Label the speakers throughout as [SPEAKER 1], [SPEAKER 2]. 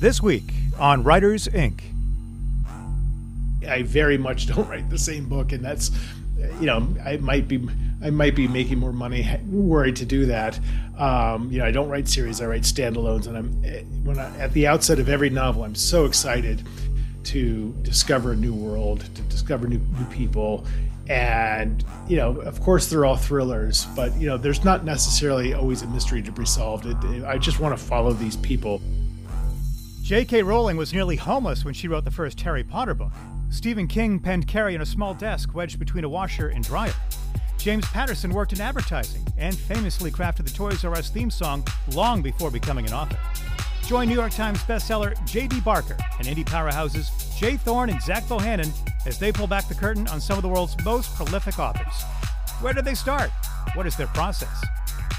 [SPEAKER 1] This week on Writers Inc.
[SPEAKER 2] I very much don't write the same book, and that's, you know, I might be I might be making more money worried to do that. Um, you know, I don't write series; I write standalones, and I'm when I, at the outset of every novel, I'm so excited to discover a new world, to discover new, new people, and you know, of course, they're all thrillers, but you know, there's not necessarily always a mystery to be solved. It, I just want to follow these people.
[SPEAKER 1] J.K. Rowling was nearly homeless when she wrote the first Harry Potter book. Stephen King penned Carrie in a small desk wedged between a washer and dryer. James Patterson worked in advertising and famously crafted the Toys R Us theme song long before becoming an author. Join New York Times bestseller J.D. Barker and indie powerhouses J. Thorn and Zach Bohannon as they pull back the curtain on some of the world's most prolific authors. Where did they start? What is their process?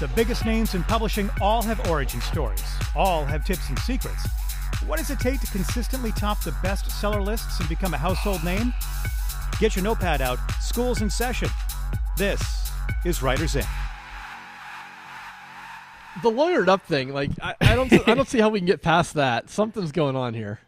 [SPEAKER 1] The biggest names in publishing all have origin stories, all have tips and secrets what does it take to consistently top the bestseller lists and become a household name? Get your notepad out. School's in session. This is Writers Inc.
[SPEAKER 3] The lawyered up thing, like I, I don't, I don't see how we can get past that. Something's going on here.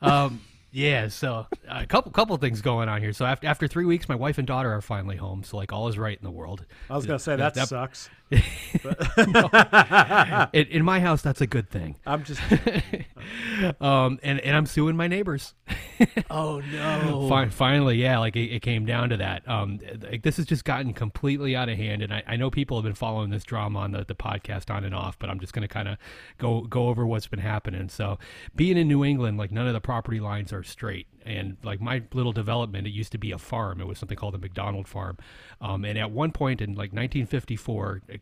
[SPEAKER 4] Um, yeah, so a couple couple things going on here. So after after three weeks, my wife and daughter are finally home. So like all is right in the world.
[SPEAKER 5] I was gonna say that, that sucks.
[SPEAKER 4] in, in, my house, that's a good thing.
[SPEAKER 5] I'm just,
[SPEAKER 4] um, and and I'm suing my neighbors.
[SPEAKER 3] oh no!
[SPEAKER 4] Fin- finally, yeah, like it, it, came down to that. Um, like this has just gotten completely out of hand, and I, I know people have been following this drama on the, the podcast on and off, but I'm just gonna kind of go go over what's been happening. So, being in New England, like none of the property lines are straight and like my little development it used to be a farm. It was something called the mcdonald farm. Um, and at one point in like 1954 uh,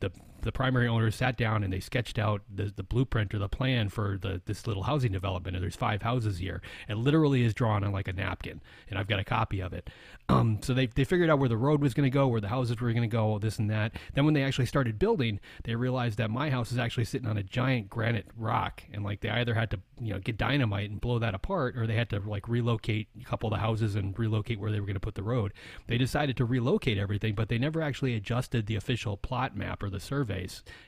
[SPEAKER 4] the the primary owners sat down and they sketched out the, the blueprint or the plan for the this little housing development. And there's five houses here. It literally is drawn on like a napkin, and I've got a copy of it. Um, so they, they figured out where the road was going to go, where the houses were going to go, this and that. Then when they actually started building, they realized that my house is actually sitting on a giant granite rock, and like they either had to you know get dynamite and blow that apart, or they had to like relocate a couple of the houses and relocate where they were going to put the road. They decided to relocate everything, but they never actually adjusted the official plot map or the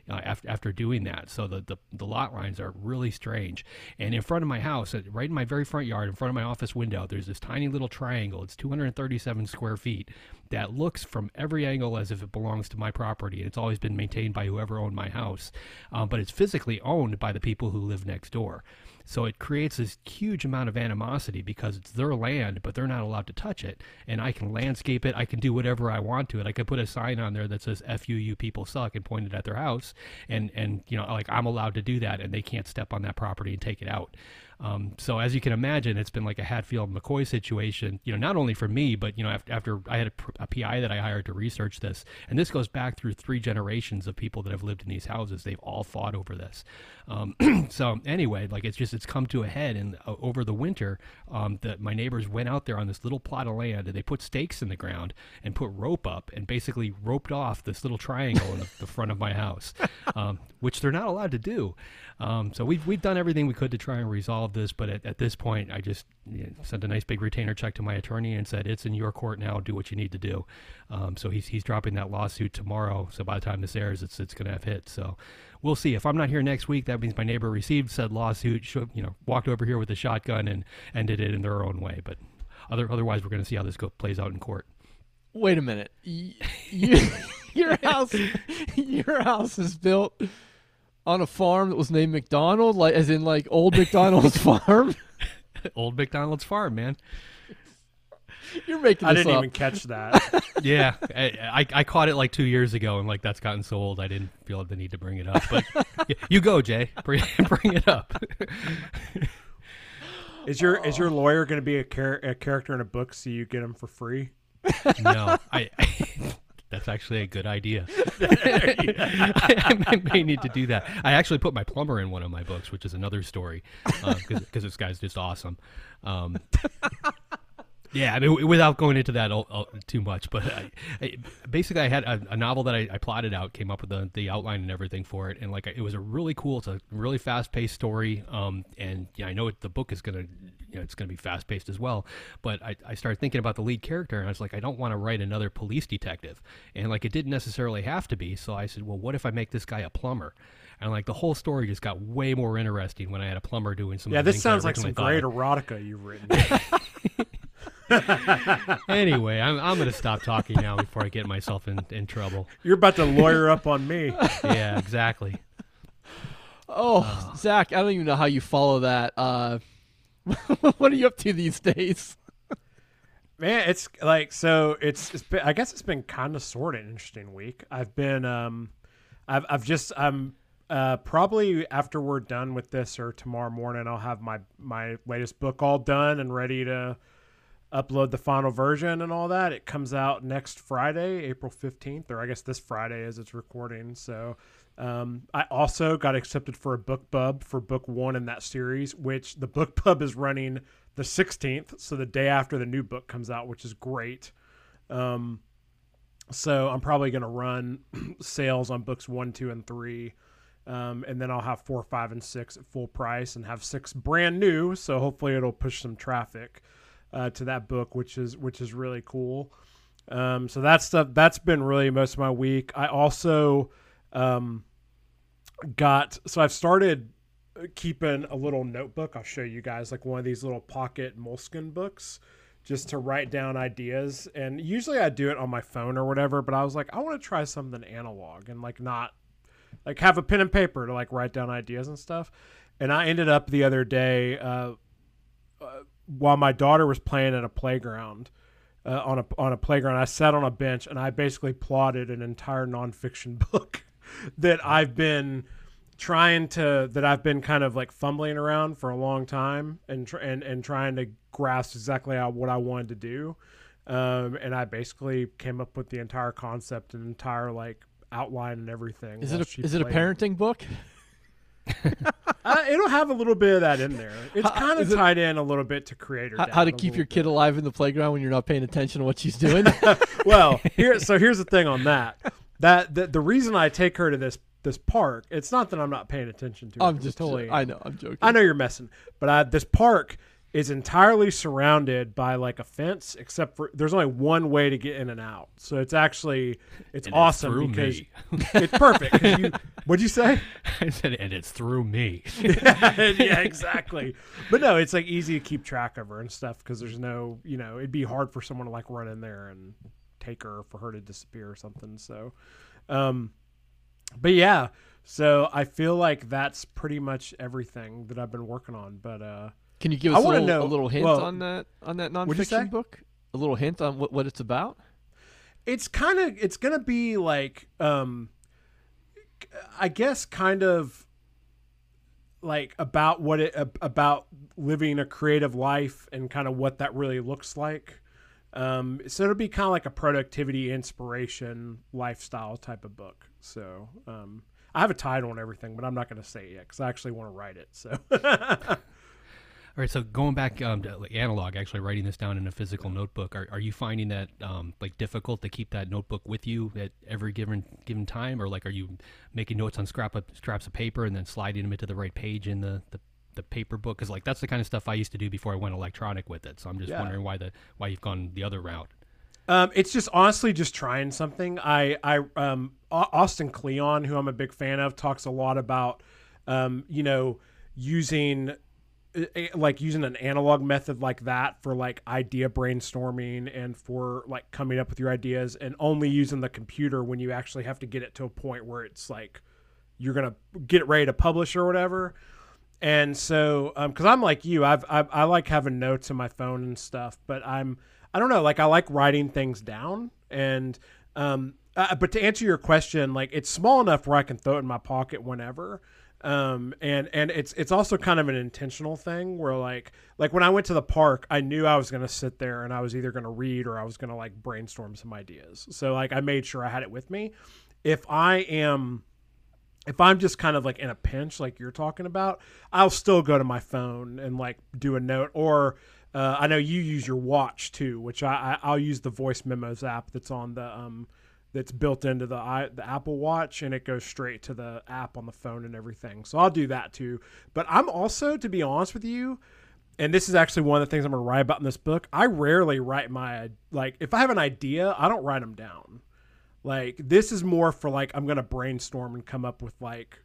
[SPEAKER 4] uh, after after doing that. So the, the the lot lines are really strange. And in front of my house, uh, right in my very front yard, in front of my office window, there's this tiny little triangle. It's 237 square feet that looks from every angle as if it belongs to my property. And it's always been maintained by whoever owned my house, um, but it's physically owned by the people who live next door. So it creates this huge amount of animosity because it's their land, but they're not allowed to touch it. And I can landscape it. I can do whatever I want to it. I could put a sign on there that says "F you, you people suck" and point it at their house, and and you know like I'm allowed to do that, and they can't step on that property and take it out. Um, so as you can imagine, it's been like a Hatfield McCoy situation, you know, not only for me, but, you know, after, after I had a, a, PI that I hired to research this, and this goes back through three generations of people that have lived in these houses. They've all fought over this. Um, so anyway, like it's just, it's come to a head and uh, over the winter, um, that my neighbors went out there on this little plot of land and they put stakes in the ground and put rope up and basically roped off this little triangle in the, the front of my house, um, which they're not allowed to do. Um, so we've, we've done everything we could to try and resolve this, but at, at this point, I just you know, sent a nice big retainer check to my attorney and said, it's in your court now, do what you need to do. Um, so he's, he's dropping that lawsuit tomorrow. So by the time this airs, it's, it's going to have hit. So we'll see. If I'm not here next week, that means my neighbor received said lawsuit, should, you know, walked over here with a shotgun and ended it in their own way. But other, otherwise, we're going to see how this go, plays out in court.
[SPEAKER 3] Wait a minute. You, your house, your house is built on a farm that was named McDonald, like as in like old McDonald's farm.
[SPEAKER 4] old McDonald's farm, man.
[SPEAKER 3] You're making.
[SPEAKER 5] I didn't
[SPEAKER 3] up.
[SPEAKER 5] even catch that.
[SPEAKER 4] yeah, I, I, I caught it like two years ago, and like that's gotten so old, I didn't feel the need to bring it up. But you go, Jay. Bring, bring it up.
[SPEAKER 5] is your is your oh. lawyer going to be a, char- a character in a book so you get him for free?
[SPEAKER 4] no, I, I that's actually a good idea. I may need to do that. I actually put my plumber in one of my books, which is another story, because uh, this guy's just awesome. Um, yeah, I mean, without going into that too much, but I, I, basically, I had a, a novel that I, I, plotted out, came up with the, the outline and everything for it, and like it was a really cool, it's a really fast paced story. Um, and yeah, I know it, the book is gonna, you know, it's gonna be fast paced as well. But I, I started thinking about the lead character, and I was like, I don't want to write another police detective, and like it didn't necessarily have to be. So I said, well, what if I make this guy a plumber? and like the whole story just got way more interesting when I had a plumber doing some.
[SPEAKER 5] Yeah,
[SPEAKER 4] of the
[SPEAKER 5] this sounds like some
[SPEAKER 4] originally
[SPEAKER 5] great
[SPEAKER 4] thought
[SPEAKER 5] erotica you've written.
[SPEAKER 4] of. Anyway, I'm I'm gonna stop talking now before I get myself in in trouble.
[SPEAKER 5] You're about to lawyer up on me.
[SPEAKER 4] Yeah, exactly.
[SPEAKER 3] Oh, Zach, I don't even know how you follow that. Uh, what are you up to these days?
[SPEAKER 5] Man, it's like so. It's, it's been, I guess it's been kind of sort of interesting week. I've been um, I've I've just I'm uh probably after we're done with this or tomorrow morning I'll have my my latest book all done and ready to upload the final version and all that. It comes out next Friday, April fifteenth, or I guess this Friday as it's recording. So. Um, I also got accepted for a BookBub for book one in that series, which the book pub is running the 16th, so the day after the new book comes out, which is great. Um, so I'm probably going to run sales on books one, two, and three. Um, and then I'll have four, five, and six at full price and have six brand new. So hopefully it'll push some traffic uh, to that book, which is which is really cool. Um, so that's stuff that's been really most of my week. I also um, got so I've started keeping a little notebook. I'll show you guys like one of these little pocket moleskin books just to write down ideas. And usually I do it on my phone or whatever, but I was like, I want to try something analog and like not like have a pen and paper to like write down ideas and stuff. And I ended up the other day uh, uh, while my daughter was playing at a playground. Uh, on a on a playground, I sat on a bench and I basically plotted an entire nonfiction book that I've been trying to that I've been kind of like fumbling around for a long time and tr- and and trying to grasp exactly how, what I wanted to do. Um, and I basically came up with the entire concept and entire like outline and everything.
[SPEAKER 3] Is it a, is it a parenting book?
[SPEAKER 5] Uh, it'll have a little bit of that in there. It's kind of
[SPEAKER 3] it-
[SPEAKER 5] tied in a little bit to creator.
[SPEAKER 3] How, how to keep your
[SPEAKER 5] bit.
[SPEAKER 3] kid alive in the playground when you're not paying attention to what she's doing?
[SPEAKER 5] well, here so here's the thing on that. That the, the reason I take her to this this park, it's not that I'm not paying attention to. her.
[SPEAKER 3] I'm just
[SPEAKER 5] totally.
[SPEAKER 3] I know. I'm joking.
[SPEAKER 5] I know you're messing, but I, this park is entirely surrounded by like a fence, except for there's only one way to get in and out. So it's actually it's
[SPEAKER 4] And
[SPEAKER 5] awesome
[SPEAKER 4] through
[SPEAKER 5] because
[SPEAKER 4] me.
[SPEAKER 5] it's perfect. you, what'd you say?
[SPEAKER 4] I said, and it's through me.
[SPEAKER 5] yeah, exactly. But no, it's like easy to keep track of her and stuff because there's no, you know, it'd be hard for someone to like run in there and take her for her to disappear or something. So, um, but yeah, so I feel like that's pretty much everything that I've been working on. But uh,
[SPEAKER 3] Can you give us a little,
[SPEAKER 5] know-
[SPEAKER 3] a little hint
[SPEAKER 5] well,
[SPEAKER 3] on that on that
[SPEAKER 5] what'd you say?
[SPEAKER 3] nonfiction book? A little hint on what, what it's about?
[SPEAKER 5] it's kind of it's gonna be like um i guess kind of like about what it about living a creative life and kind of what that really looks like um so it'll be kind of like a productivity inspiration lifestyle type of book so um i have a title and everything but i'm not going to say it yet because i actually want to write it so
[SPEAKER 4] All right, so going back um, to analog, actually writing this down in a physical notebook, are, are you finding that um, like difficult to keep that notebook with you at every given given time, or like are you making notes on scrap of, scraps of paper and then sliding them into the right page in the, the, the paper book? Because like that's the kind of stuff I used to do before I went electronic with it. So I'm just
[SPEAKER 5] Yeah.
[SPEAKER 4] wondering why the why you've gone the other route.
[SPEAKER 5] Um, it's just honestly just trying something. I, I, um, Austin Kleon, who I'm a big fan of, talks a lot about, um, you know, using like using an analog method like that for like idea brainstorming and for like coming up with your ideas and only using the computer when you actually have to get it to a point where it's like you're gonna get ready to publish or whatever. And so because i'm like you I've, I've i like having notes in my phone and stuff but i'm i don't know like i like writing things down and um uh, but to answer your question like it's small enough where i can throw it in my pocket whenever um and and it's it's also kind of an intentional thing where like like when i went to the park i knew i was going to sit there and i was either going to read or i was going to like brainstorm some ideas so like i made sure i had it with me if i am if I'm just kind of like in a pinch, like you're talking about, I'll still go to my phone and like do a note. Or uh, I know you use your watch too, which I, I I'll use the voice memos app that's on the um that's built into the the Apple Watch, and it goes straight to the app on the phone and everything. So I'll do that too. But I'm also, to be honest with you, and this is actually one of the things I'm going to write about in this book. I rarely write my like if I have an idea, I don't write them down. Like this is more for like I'm gonna brainstorm and come up with like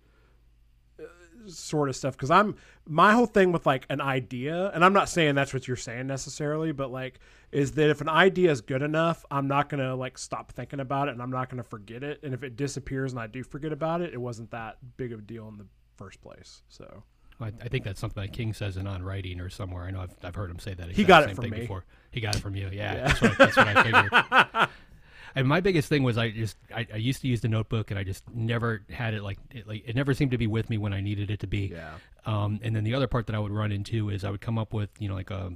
[SPEAKER 5] sort of stuff because I'm my whole thing with like an idea, and I'm not saying that's what you're saying necessarily, but like is that if an idea is good enough, I'm not gonna like stop thinking about it, and I'm not gonna forget it. And if it disappears and I do forget about it, it wasn't that big of a deal in the first place. So
[SPEAKER 4] I, I think that's something that King says in On Writing or somewhere. I know I've, I've heard him say that.
[SPEAKER 5] He got it from me.
[SPEAKER 4] Before. He got it from you. Yeah, That's, what, that's what I figured. And my biggest thing was I just I, I used to use the notebook and I just never had it like it, like it never seemed to be with me when I needed it to be.
[SPEAKER 5] Yeah.
[SPEAKER 4] Um, and then the other part that I would run into is I would come up with you know like a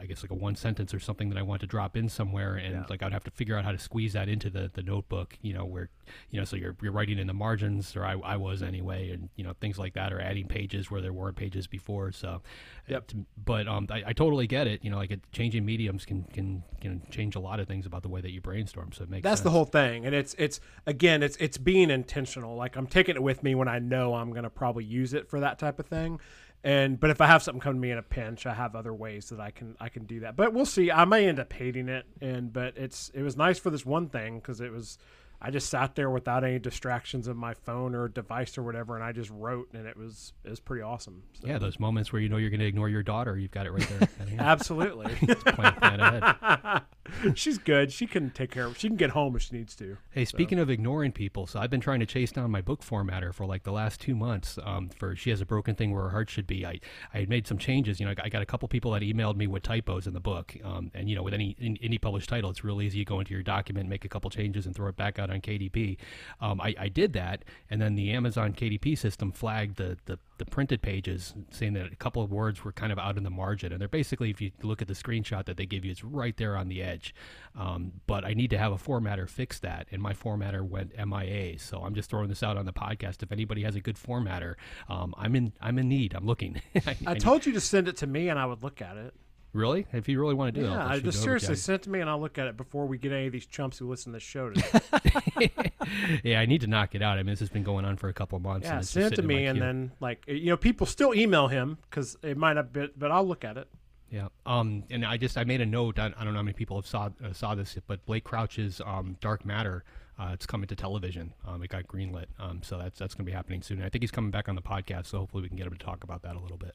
[SPEAKER 4] I guess like a one sentence or something that I want to drop in somewhere, and like I'd have to figure out how to squeeze that into the, the notebook, you know, where you know, so you're you're writing in the margins, or I, I was anyway, and you know things like that, or adding pages where there weren't pages before. So,
[SPEAKER 5] Yep.
[SPEAKER 4] to- but um, I, I totally get it. You know, like it, changing mediums can can can change a lot of things about the way that you brainstorm. So it makes
[SPEAKER 5] That's the whole thing, and it's it's again, it's it's being intentional. Like I'm taking it with me when I know I'm gonna probably use it for that type of thing. And but if I have something come to me in a pinch, I have other ways that I can I can do that. But we'll see. I may end up hating it, and but it's it was nice for this one thing because it was. I just sat there without any distractions of my phone or device or whatever, and I just wrote, and it was it was pretty awesome. So,
[SPEAKER 4] Yeah, those moments where you know you're going to ignore your daughter, you've got it right there.
[SPEAKER 5] absolutely.
[SPEAKER 4] plan, plan ahead.
[SPEAKER 5] She's good. She can take care of. She can get home if she needs to.
[SPEAKER 4] Hey, speaking of ignoring people, so I've been trying to chase down my book formatter for like the last two months. Um, for she has a broken thing where her heart should be. I I had made some changes. You know, I got- I got a couple people that emailed me with typos in the book. Um, and you know, with any in, any published title, it's real easy. You go into your document, make a couple changes, and throw it back out on KDP. Um, I, I did that, and then the Amazon KDP system flagged the the the printed pages saying that a couple of words were kind of out in the margin. And they're basically if you look at the screenshot that they give you it's right there on the edge. Um, but i need to have a formatter fix that and my formatter went mia so i'm just throwing this out on the podcast. If anybody has a good formatter um, i'm in i'm in need. I'm looking. I,
[SPEAKER 5] I told you to send it to me, and I would look at it.
[SPEAKER 4] Really if you really want to do it
[SPEAKER 5] Yeah,
[SPEAKER 4] I'll
[SPEAKER 5] I
[SPEAKER 4] shoot
[SPEAKER 5] just
[SPEAKER 4] it over to
[SPEAKER 5] seriously send it to me, and I'll look at it before we get any of these chumps who listen to the show. Today.
[SPEAKER 4] yeah i need to knock it out i mean this has been going on for a couple of months
[SPEAKER 5] yeah, send it to me, and
[SPEAKER 4] queue.
[SPEAKER 5] then like you know, people still email him because it might not be, but I'll look at it.
[SPEAKER 4] Yeah. Um. And I just I made a note. I, I don't know how many people have saw uh, saw this, but Blake Crouch's um, Dark Matter. Uh, it's coming to television. Um, it got greenlit. Um, so that's that's going to be happening soon. I think he's coming back on the podcast, so hopefully we can get him to talk about that a little bit.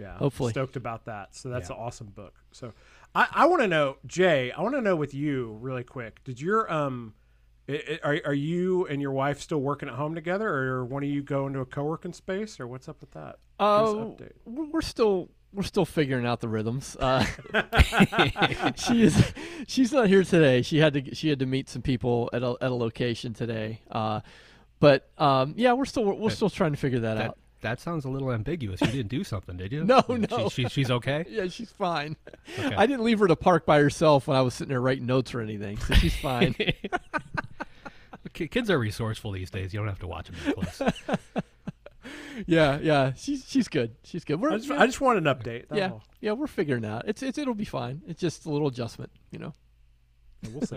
[SPEAKER 5] Yeah,
[SPEAKER 3] Hopefully.
[SPEAKER 5] stoked about that. So that's
[SPEAKER 4] Yeah.
[SPEAKER 5] an awesome book. So I, I want to know, Jay. I want to know with you really quick. Did your um, i i are are you and your wife still working at home together, or one of you go into a co-working space, or what's up with that? Give us an
[SPEAKER 3] Oh,
[SPEAKER 5] update.
[SPEAKER 3] we're we're still we're still figuring out the rhythms. Uh, she is she's not here today. She had to she had to meet some people at a at a location today. Uh, but um, yeah, we're still we're still trying to figure that,
[SPEAKER 4] That
[SPEAKER 3] out.
[SPEAKER 4] That sounds a little ambiguous. You didn't do something, did you?
[SPEAKER 3] No, no.
[SPEAKER 4] She, she's okay.
[SPEAKER 3] Yeah, she's fine.
[SPEAKER 4] Okay.
[SPEAKER 3] I didn't leave her to park by herself when I was sitting there writing notes or anything, so she's fine.
[SPEAKER 4] Kids are resourceful these days. You don't have to watch them that close.
[SPEAKER 3] yeah, yeah, she's she's good. She's good. We're
[SPEAKER 5] I just,
[SPEAKER 3] yeah,
[SPEAKER 5] I just wanted an update. That's
[SPEAKER 3] yeah,
[SPEAKER 5] all.
[SPEAKER 3] yeah, we're figuring out. It's it's it'll be fine. It's just a little adjustment, you know.
[SPEAKER 5] We'll see.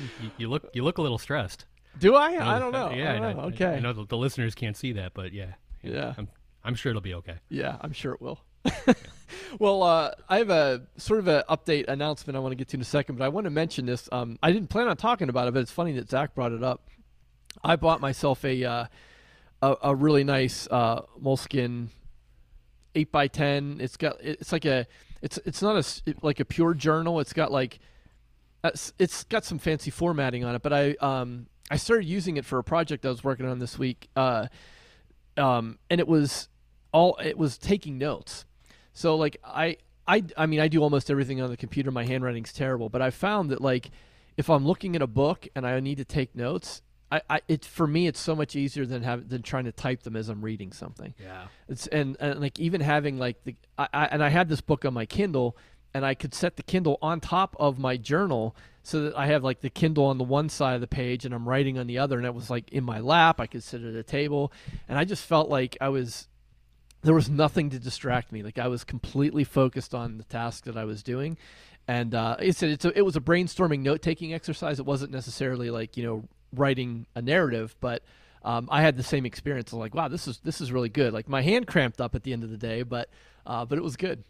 [SPEAKER 4] you, you look you look a little stressed.
[SPEAKER 3] Do I? I don't know.
[SPEAKER 4] Yeah,
[SPEAKER 3] I don't
[SPEAKER 4] I
[SPEAKER 3] know.
[SPEAKER 4] I-
[SPEAKER 3] Okay.
[SPEAKER 4] I know the, the listeners can't see that, but yeah.
[SPEAKER 3] Yeah.
[SPEAKER 4] I'm I'm sure it'll be okay.
[SPEAKER 3] Yeah, I'm sure it will. well, uh, I have a sort of an update announcement I want to get to in a second, but I want to mention this. Um, I didn't plan on talking about it, but it's funny that Zach brought it up. I bought myself a uh, a, a really nice uh, moleskin eight by ten. It's got it's like a it's it's not a like a pure journal. It's got like it's, it's got some fancy formatting on it. But I um I started using it for a project I was working on this week. Uh, um, and it was all it was taking notes. So like I I I mean I do almost everything on the computer. My handwriting's terrible, but I found that like if I'm looking at a book and I need to take notes, I, I it for me it's so much easier than have than trying to type them as I'm reading something.
[SPEAKER 5] Yeah.
[SPEAKER 3] It's and, and like even having like the I, I and I had this book on my Kindle and I could set the Kindle on top of my journal so that I have like the Kindle on the one side of the page and I'm writing on the other and it was like in my lap. I could sit at a table and I just felt like I was there was nothing to distract me. Like I was completely focused on the task that I was doing. And uh, it's it's a, it was a brainstorming note taking exercise. It wasn't necessarily like you know writing a narrative, but um, I had the same experience. I'm like, wow, this is this is really good. Like my hand cramped up at the end of the day, but uh, but it was good.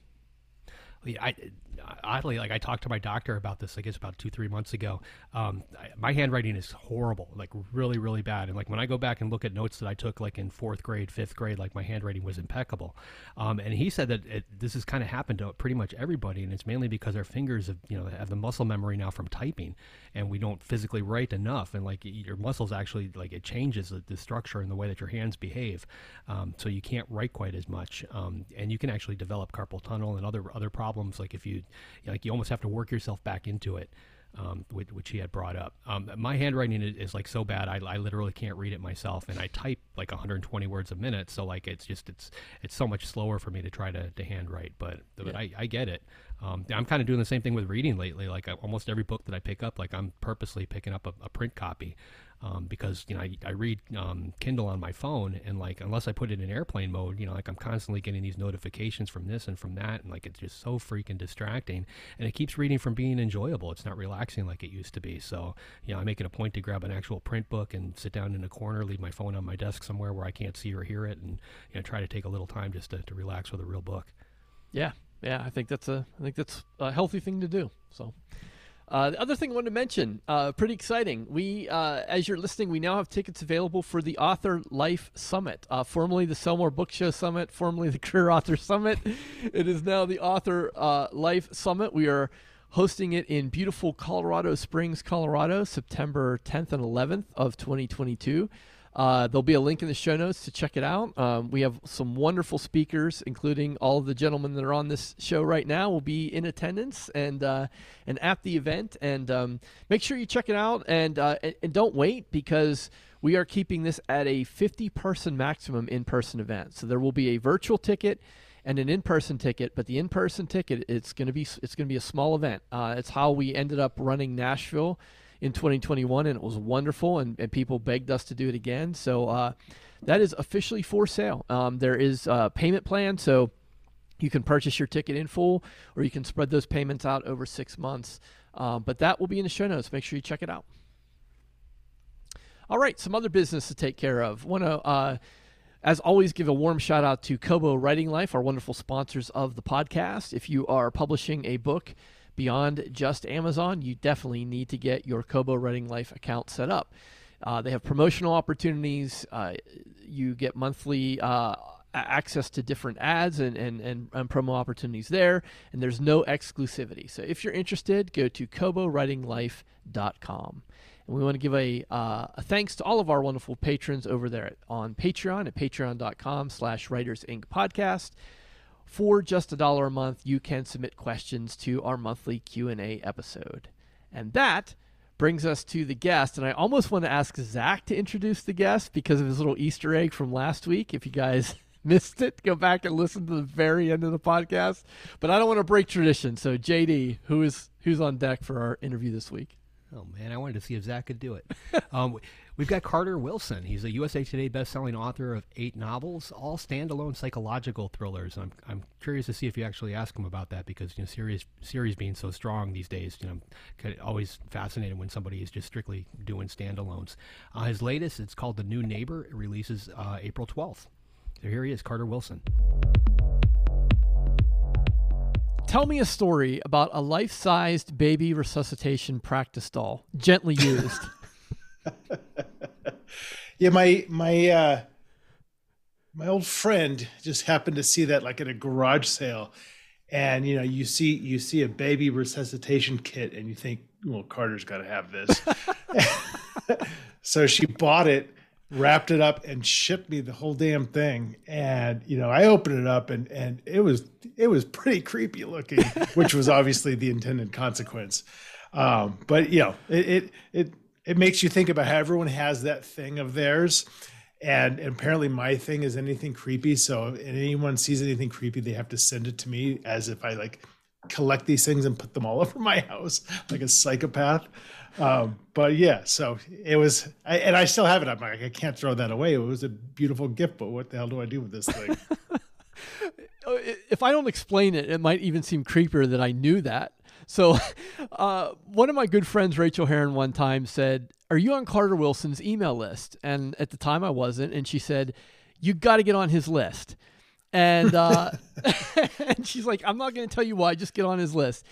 [SPEAKER 4] Yeah, I, oddly, like I talked to my doctor about this, I guess about two, three months ago. Um, I, my handwriting is horrible, like really, really bad. And like when I go back and look at notes that I took like in fourth grade, fifth grade, like my handwriting was impeccable. Um, and he said that it, this has kind of happened to pretty much everybody, and it's mainly because our fingers have, you know, have the muscle memory now from typing, and we don't physically write enough, and like your muscles actually like it changes the, the structure and the way that your hands behave, um, so you can't write quite as much, um, and you can actually develop carpal tunnel and other other problems like if you like you almost have to work yourself back into it. Um, which, which, he had brought up. Um, my handwriting is, is, like so bad, I, I, literally can't read it myself, and I type like 120 words a minute. So like it's just it's it's so much slower for me to try to, to handwrite. But but yeah. I, I get it. Um, I'm kind of doing the same thing with reading lately. Like almost every book that I pick up, like I'm purposely picking up a, a print copy um, because you know I, I read um, Kindle on my phone and like unless I put it in airplane mode, you know like I'm constantly getting these notifications from this and from that, and like it's just so freaking distracting, and it keeps reading from being enjoyable. It's not relaxing like it used to be. So you know I make it a point to grab an actual print book and sit down in a corner, leave my phone on my desk somewhere where I can't see or hear it, and you know try to take a little time just to, to relax with a real book.
[SPEAKER 3] Yeah, yeah, I think that's a I think that's a healthy thing to do. So. Uh, the other thing I wanted to mention, uh, pretty exciting. We, uh, as you're listening, we now have tickets available for the Author Life Summit, uh, formerly the Sell More Book Show Summit, formerly the Career Author Summit. it is now the Author uh, Life Summit. We are hosting it in beautiful Colorado Springs, Colorado, September 10th and 11th of 2022. Uh, there'll be a link in the show notes to check it out. Um, we have some wonderful speakers, including all of the gentlemen that are on this show right now, will be in attendance and uh, and at the event. And um, make sure you check it out and, uh, and, don't wait because we are keeping this at a 50 person maximum in person event. So there will be a virtual ticket and an in-person ticket. But the in-person ticket, it's going to be it's going to be a small event. Uh, it's how we ended up running Nashville in 2021, and it was wonderful, and, and people begged us to do it again. So uh, that is officially for sale. Um, there is a payment plan, so you can purchase your ticket in full, or you can spread those payments out over six months. Um, but that will be in the show notes. Make sure you check it out. All right, some other business to take care of. Want to, uh, as always, give a warm shout out to Kobo Writing Life, our wonderful sponsors of the podcast. If you are publishing a book, beyond just Amazon, you definitely need to get your Kobo Writing Life account set up. Uh, they have promotional opportunities. Uh, you get monthly uh, access to different ads and, and, and, and, promo opportunities there, and there's no exclusivity. So if you're interested, go to kobowritinglife.com. And we want to give a, uh, a thanks to all of our wonderful patrons over there on Patreon at patreon.com slash Writers Inc. podcast for just a dollar a month you can submit questions to our monthly q&a episode. And that brings us to the guest. And i almost want to ask zach to introduce the guest because of his little easter egg from last week. If you guys missed it go back and listen to the very end of the podcast. But i don't want to break tradition. So jd who is who's on deck for our interview this week?
[SPEAKER 4] Oh man, I wanted to see if Zach could do it. um, we've got Carter Wilson. He's a USA Today best-selling author of eight novels, all standalone psychological thrillers. I'm I'm curious to see if you actually ask him about that because you know series series being so strong these days. You know, always fascinated when somebody is just strictly doing standalones. Uh, his latest, it's called The New Neighbor. It releases uh, April 12th. So here he is, Carter Wilson.
[SPEAKER 3] Tell me a story about a life sized baby resuscitation practice doll, gently used.
[SPEAKER 2] yeah, my my uh my old friend just happened to see that like at a garage sale. And you know, you see you see a baby resuscitation kit and you think, well, Carter's gotta have this. so she bought it wrapped it up and shipped me the whole damn thing and you know i opened it up and and it was it was pretty creepy looking which was obviously the intended consequence um, but you know it, it it it makes you think about how everyone has that thing of theirs and, and apparently my thing is anything creepy so if anyone sees anything creepy they have to send it to me as if i like collect these things and put them all over my house like a psychopath um, but yeah, so it was, I, and I still have it. I'm like, I can't throw that away. It was a beautiful gift, but what the hell do I do with this thing?
[SPEAKER 3] Oh, if I don't explain it, it might even seem creepier that I knew that. So, uh, one of my good friends, Rachael Herron, one time said, Are you on Carter Wilson's email list? And at the time I wasn't. And she said, You got to get on his list. and uh, and she's like, I'm not going to tell you why. Just get on his list.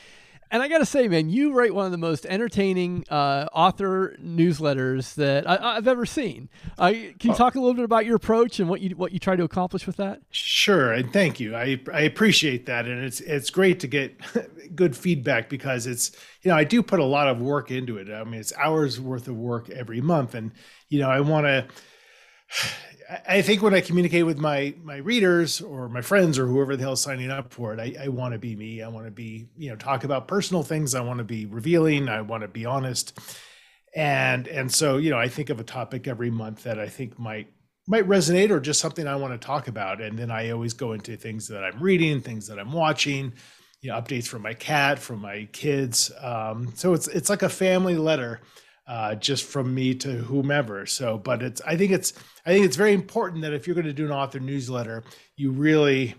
[SPEAKER 3] And I got to say, man, you write one of the most entertaining uh, author newsletters that I, have ever seen. Uh, can you talk a little bit about your approach and what you what you try to accomplish with that?
[SPEAKER 2] Sure, and thank you. I I appreciate that, and it's it's great to get good feedback because it's you know I do put a lot of work into it. I mean, it's hours worth of work every month, and you know I want to I think when I communicate with my my readers or my friends or whoever the hell is signing up for it, I, I want to be me. I want to be, you know, talk about personal things. I want to be revealing. I want to be honest. And and so, you know, I think of a topic every month that I think might might resonate or just something I want to talk about. And then I always go into things that I'm reading, things that I'm watching, you know, updates from my cat, from my kids. Um, so it's it's like a family letter uh, just from me to whomever. So, but it's I think it's I think it's very important that if you're going to do an author newsletter, you really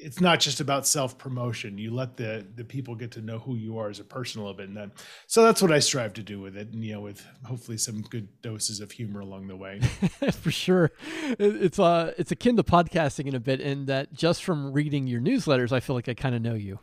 [SPEAKER 2] it's not just about self promotion. You let the the people get to know who you are as a person a little bit, and then so that's what I strive to do with it. And you know, with hopefully some good doses of humor along the way.
[SPEAKER 3] For sure, it's uh it's akin to podcasting in a bit, in that just from reading your newsletters, I feel like I kind of know you.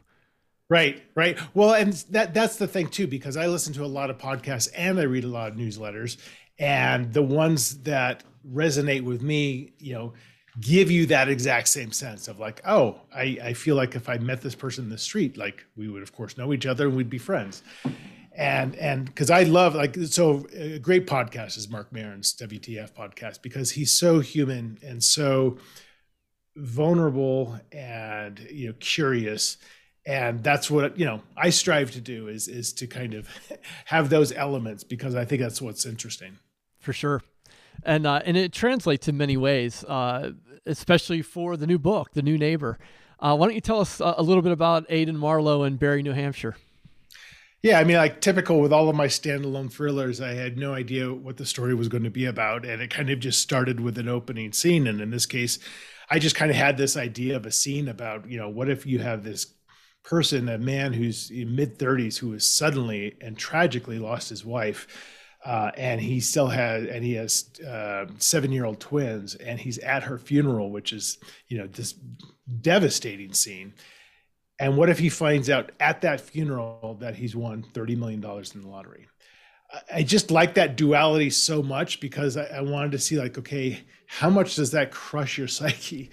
[SPEAKER 2] Right, right. Well, and that that's the thing too, because I listen to a lot of podcasts and I read a lot of newsletters, and the ones that resonate with me, you know, give you that exact same sense of like, oh, I, I feel like if I met this person in the street, like we would of course know each other and we'd be friends. And and because I love like so a great podcast is Marc Maron's WTF podcast because he's so human and so vulnerable and you know curious and that's what you know i strive to do is is to kind of have those elements because i think that's what's interesting.
[SPEAKER 3] For sure. And uh, and it translates in many ways uh, especially for the new book the new neighbor. Uh, why don't you tell us a little bit about aidan marlowe and Barre new hampshire?
[SPEAKER 2] Yeah i mean like typical with all of my standalone thrillers i had no idea what the story was going to be about and it kind of just started with an opening scene. And in this case i just kind of had this idea of a scene about you know what if you have this person, a man who's in mid 30s who has suddenly and tragically lost his wife. Uh, and he still has, and he has uh, seven-year-old twins, and he's at her funeral, which is, you know, this devastating scene. And what if he finds out at that funeral that he's won thirty million dollars in the lottery? I just like that duality so much because I, I, wanted to see, like, okay, how much does that crush your psyche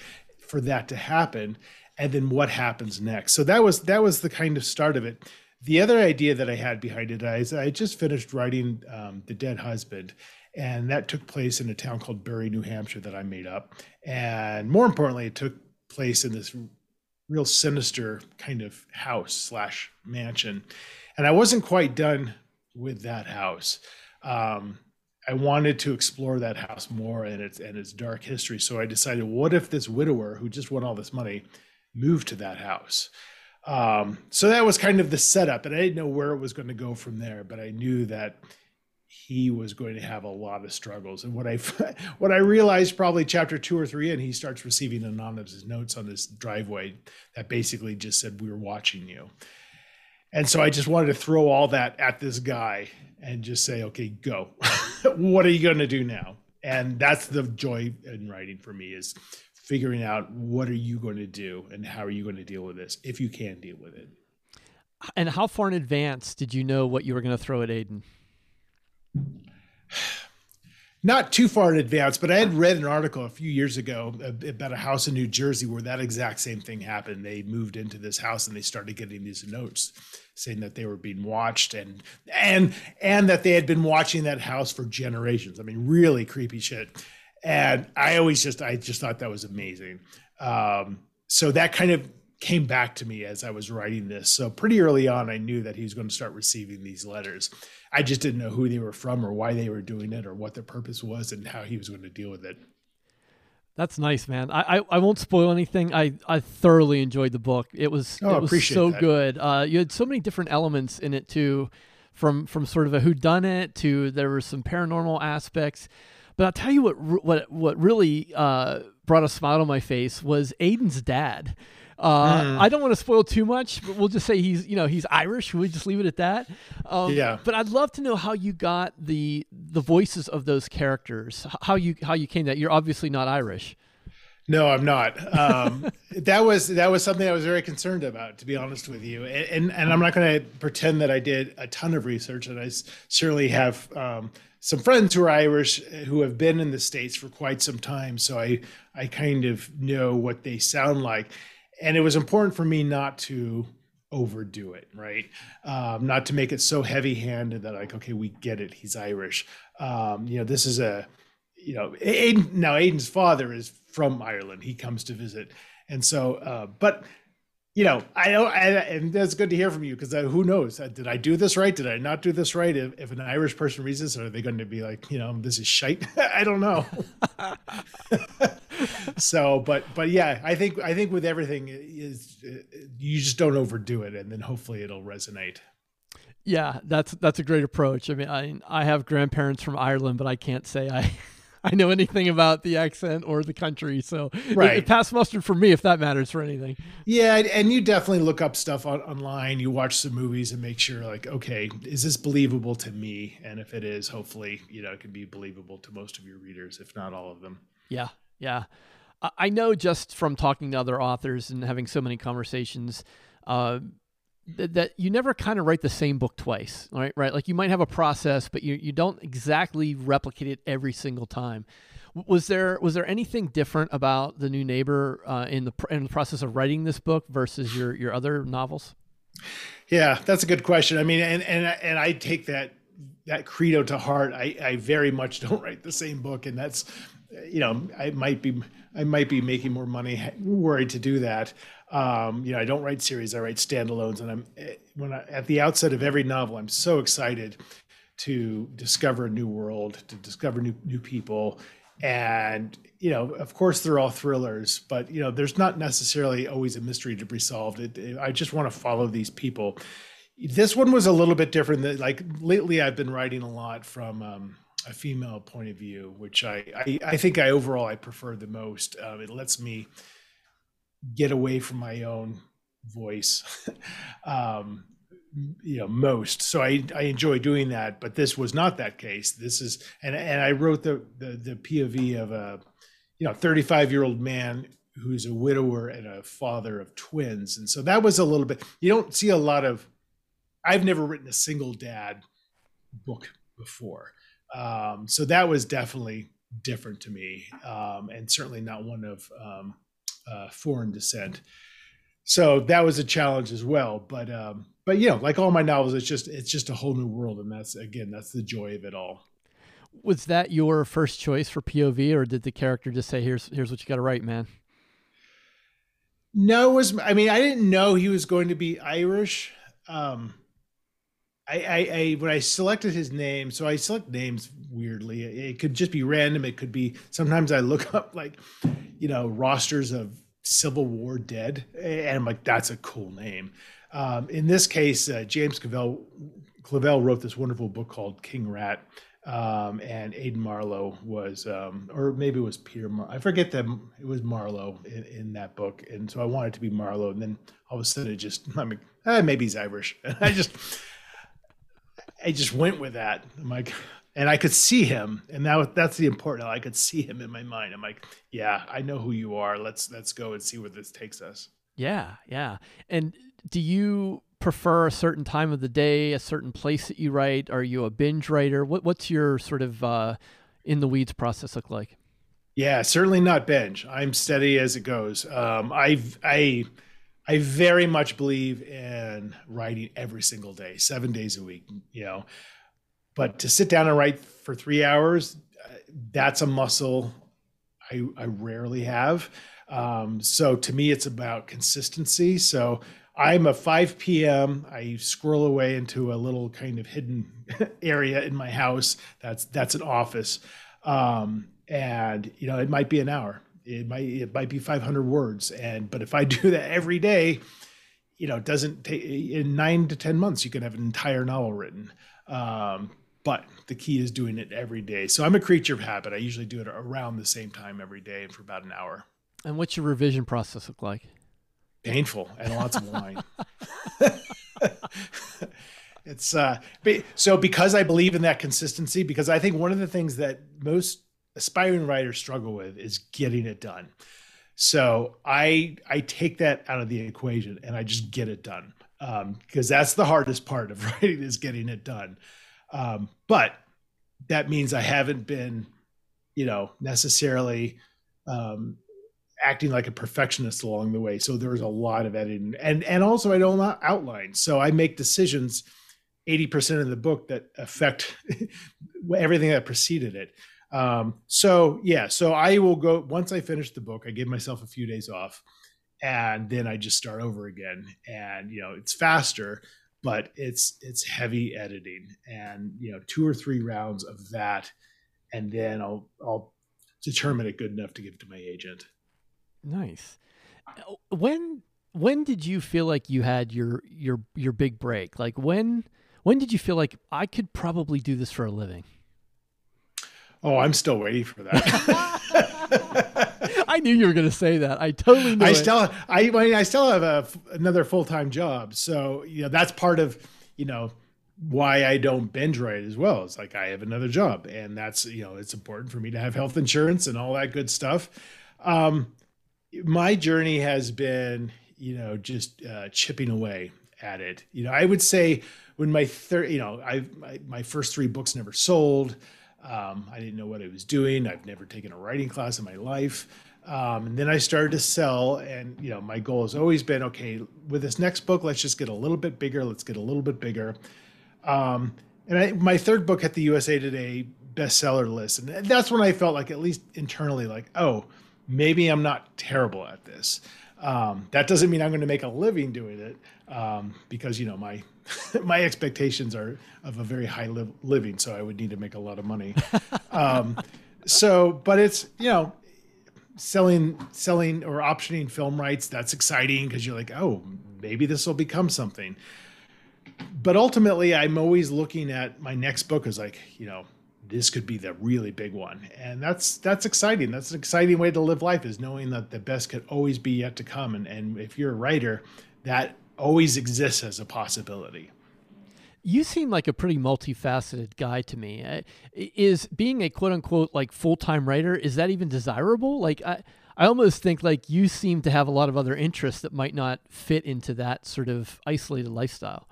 [SPEAKER 2] for that to happen? And then what happens next. So that was that was the kind of start of it. The other idea that I had behind it is I just finished writing um, The Dead Husband, and that took place in a town called Barre, New Hampshire, that I made up. And more importantly, it took place in this real sinister kind of house slash mansion. And I wasn't quite done with that house. Um, I wanted to explore that house more and its and its dark history. So I decided, what if this widower who just won all this money moved to that house. Um, so that was kind of the setup, and I didn't know where it was going to go from there, but I knew that he was going to have a lot of struggles. And what I what I realized probably chapter two or three, and he starts receiving anonymous notes on his driveway that basically just said, "We were watching you." And so I just wanted to throw all that at this guy and just say, "Okay, go. what are you going to do now?" And that's the joy in writing for me is figuring out what are you going to do and how are you going to deal with this if you can deal with it.
[SPEAKER 3] And how far in advance did you know what you were going to throw at Aidan?
[SPEAKER 2] Not too far in advance, but I had read an article a few years ago uh, about a house in New Jersey where that exact same thing happened. They moved into this house and they started getting these notes saying that they were being watched and and and that they had been watching that house for generations. I mean, really creepy shit and I always just I just thought that was amazing. Um, so that kind of came back to me as I was writing this. So pretty early on, I knew that he was going to start receiving these letters. I just didn't know who they were from or why they were doing it or what the purpose was and how he was going to deal with it.
[SPEAKER 3] That's nice, man. I, I, I won't spoil anything. I, I thoroughly enjoyed the book. It was oh, it was so that. good. Uh, you had so many different elements in it too, from from sort of a whodunit to there were some paranormal aspects. But I'll tell you what what what really uh, brought a smile on my face was Aidan's dad. Uh, mm. I don't want to spoil too much, but we'll just say he's you know he's Irish. We just leave it at that. Um, yeah. But I'd love to know how you got the the voices of those characters. How you how you came that you're obviously not Irish.
[SPEAKER 2] No, I'm not. Um, that was that was something I was very concerned about, to be honest with you. And and, and I'm not going to pretend that I did a ton of research, and I certainly have um, some friends who are Irish who have been in the states for quite some time, so I I kind of know what they sound like. And it was important for me not to overdo it, right? Um, not to make it so heavy-handed that like, okay, we get it, he's Irish. Um, you know, this is a you know, Aidan, now Aidan's father is from Ireland. He comes to visit, and so, uh, but you know, I know, and that's good to hear from you because uh, who knows? Uh, did I do this right? Did I not do this right? If, if an Irish person reads this, are they going to be like, you know, this is shite? I don't know. so, but but yeah, I think I think with everything is you just don't overdo it, and then hopefully it'll resonate.
[SPEAKER 3] Yeah, that's that's a great approach. I mean, I I have grandparents from Ireland, but I can't say I I know anything about the accent or the country. So right. it, it passed mustard for me if that matters for anything.
[SPEAKER 2] Yeah, and you definitely look up stuff on, online. You watch some movies and make sure, like, okay, is this believable to me? And if it is, hopefully, you know, it can be believable to most of your readers, if not all of them.
[SPEAKER 3] Yeah, yeah. I know just from talking to other authors and having so many conversations. Uh, that you never kind of write the same book twice, right? Right? Like you might have a process, but you you don't exactly replicate it every single time. Was there was there anything different about the new neighbor uh, in the in the process of writing this book versus your your other novels?
[SPEAKER 2] Yeah, that's a good question. I mean, and and and I take that that credo to heart. I I very much don't write the same book, and that's you know I might be I might be making more money worried to do that. Um, you know, I don't write series; I write standalones. And I'm eh, when I, at the outset of every novel, I'm so excited to discover a new world, to discover new new people, and you know, of course, they're all thrillers, but you know, there's not necessarily always a mystery to be solved. It, it, I just want to follow these people. This one was a little bit different. That like lately, I've been writing a lot from. Um, a female point of view, which I, I, I think I overall I prefer the most. Um, it lets me get away from my own voice um, you know most. So i i enjoy doing that but this was not that case. This is and and i wrote the the, the pov of a you know 35 year old man who's a widower and a father of twins. And so that was a little bit you don't see a lot of i've never written a single dad book before um, so that was definitely different to me um, and certainly not one of um, uh, foreign descent. So that was a challenge as well. But um, but you know, like all my novels, it's just it's just a whole new world, and that's again that's the joy of it all.
[SPEAKER 3] Was that your first choice for POV, or did the character just say, "Here's here's what you got to write, man"?
[SPEAKER 2] No, it was I mean I didn't know he was going to be Irish. Um, I, I, I, when I selected his name, so I select names weirdly. It could just be random. It could be sometimes I look up like, you know, rosters of Civil War dead, and I'm like, that's a cool name. Um, in this case, uh, James Clavell, Clavell wrote this wonderful book called King Rat, um, and Aidan Marlowe was, um, or maybe it was Peter. Mar- I forget that it was Marlowe in, in, that book, and so I wanted to be Marlowe, and then all of a sudden it just, I'm like, eh, maybe he's Irish. I just. I just went with that. I'm like, and I could see him, and that that's the important. I could see him in my mind. I'm like, yeah, I know who you are. Let's let's go and see where this takes us.
[SPEAKER 3] Yeah, yeah. And do you prefer a certain time of the day, a certain place that you write? Are you a binge writer? What what's your sort of uh, in the weeds process look like?
[SPEAKER 2] Yeah, certainly not binge. I'm steady as it goes. Um, I've I I very much believe in writing every single day, seven days a week, you know. But to sit down and write for three hours, uh, that's a muscle I, I rarely have. Um, so to me, it's about consistency. So I'm a 5 p.m. I scroll away into a little kind of hidden area in my house. That's that's an office, um, and you know it might be an hour it might it might be 500 words. And but if i do that every day you know it doesn't take in nine to ten months you can have an entire novel written. Um, but the key is doing it every day. So i'm a creature of habit. I usually do it around the same time every day and for about an hour.
[SPEAKER 3] And what's your revision process look like?
[SPEAKER 2] Painful and lots of wine it's uh so because i believe in that consistency because i think one of the things that most aspiring writers struggle with is getting it done. So I I take that out of the equation and I just get it done because um, that's the hardest part of writing is getting it done. Um, but that means I haven't been, you know, necessarily um, acting like a perfectionist along the way. So there's a lot of editing, and and also I don't outline, so I make decisions. 80% of the book that affect everything that preceded it. Um, so yeah, so I will go once I finish the book, I give myself a few days off and then I just start over again. And you know, it's faster, but it's it's heavy editing and you know, two or three rounds of that and then I'll I'll determine it good enough to give to my agent.
[SPEAKER 3] Nice. When when did you feel like you had your your your big break? Like when when did you feel like I could probably do this for a living?
[SPEAKER 2] Oh, I'm still waiting for that.
[SPEAKER 3] I knew you were going to say that. I totally knew. I
[SPEAKER 2] it. still, I, mean, I still have a, another full time job, so you know that's part of you know why I don't binge write as well. It's like I have another job, and that's you know it's important for me to have health insurance and all that good stuff. Um, my journey has been, you know, just uh, chipping away at it. You know, I would say when my third, you know, I my, my first three books never sold. Um, I didn't know what I was doing. I've never taken a writing class in my life. Um, and then I started to sell, and you know, my goal has always been, okay, with this next book, let's just get a little bit bigger. Let's get a little bit bigger. Um, and I, my third book hit the USA Today bestseller list, and that's when I felt like, at least internally, like, oh, maybe I'm not terrible at this. Um, that doesn't mean I'm going to make a living doing it um, because you know my my expectations are of a very high li- living, so I would need to make a lot of money. um, so, but it's you know selling selling or optioning film rights that's exciting because you're like oh maybe this will become something but ultimately i'm always looking at my next book as like you know this could be the really big one. And that's that's exciting. That's an exciting way to live life is knowing that the best could always be yet to come. And and if you're a writer that always exists as a possibility.
[SPEAKER 3] You seem like a pretty multifaceted guy to me. Is being a quote unquote like full-time writer is that even desirable? Like i I almost think like you seem to have a lot of other interests that might not fit into that sort of isolated lifestyle.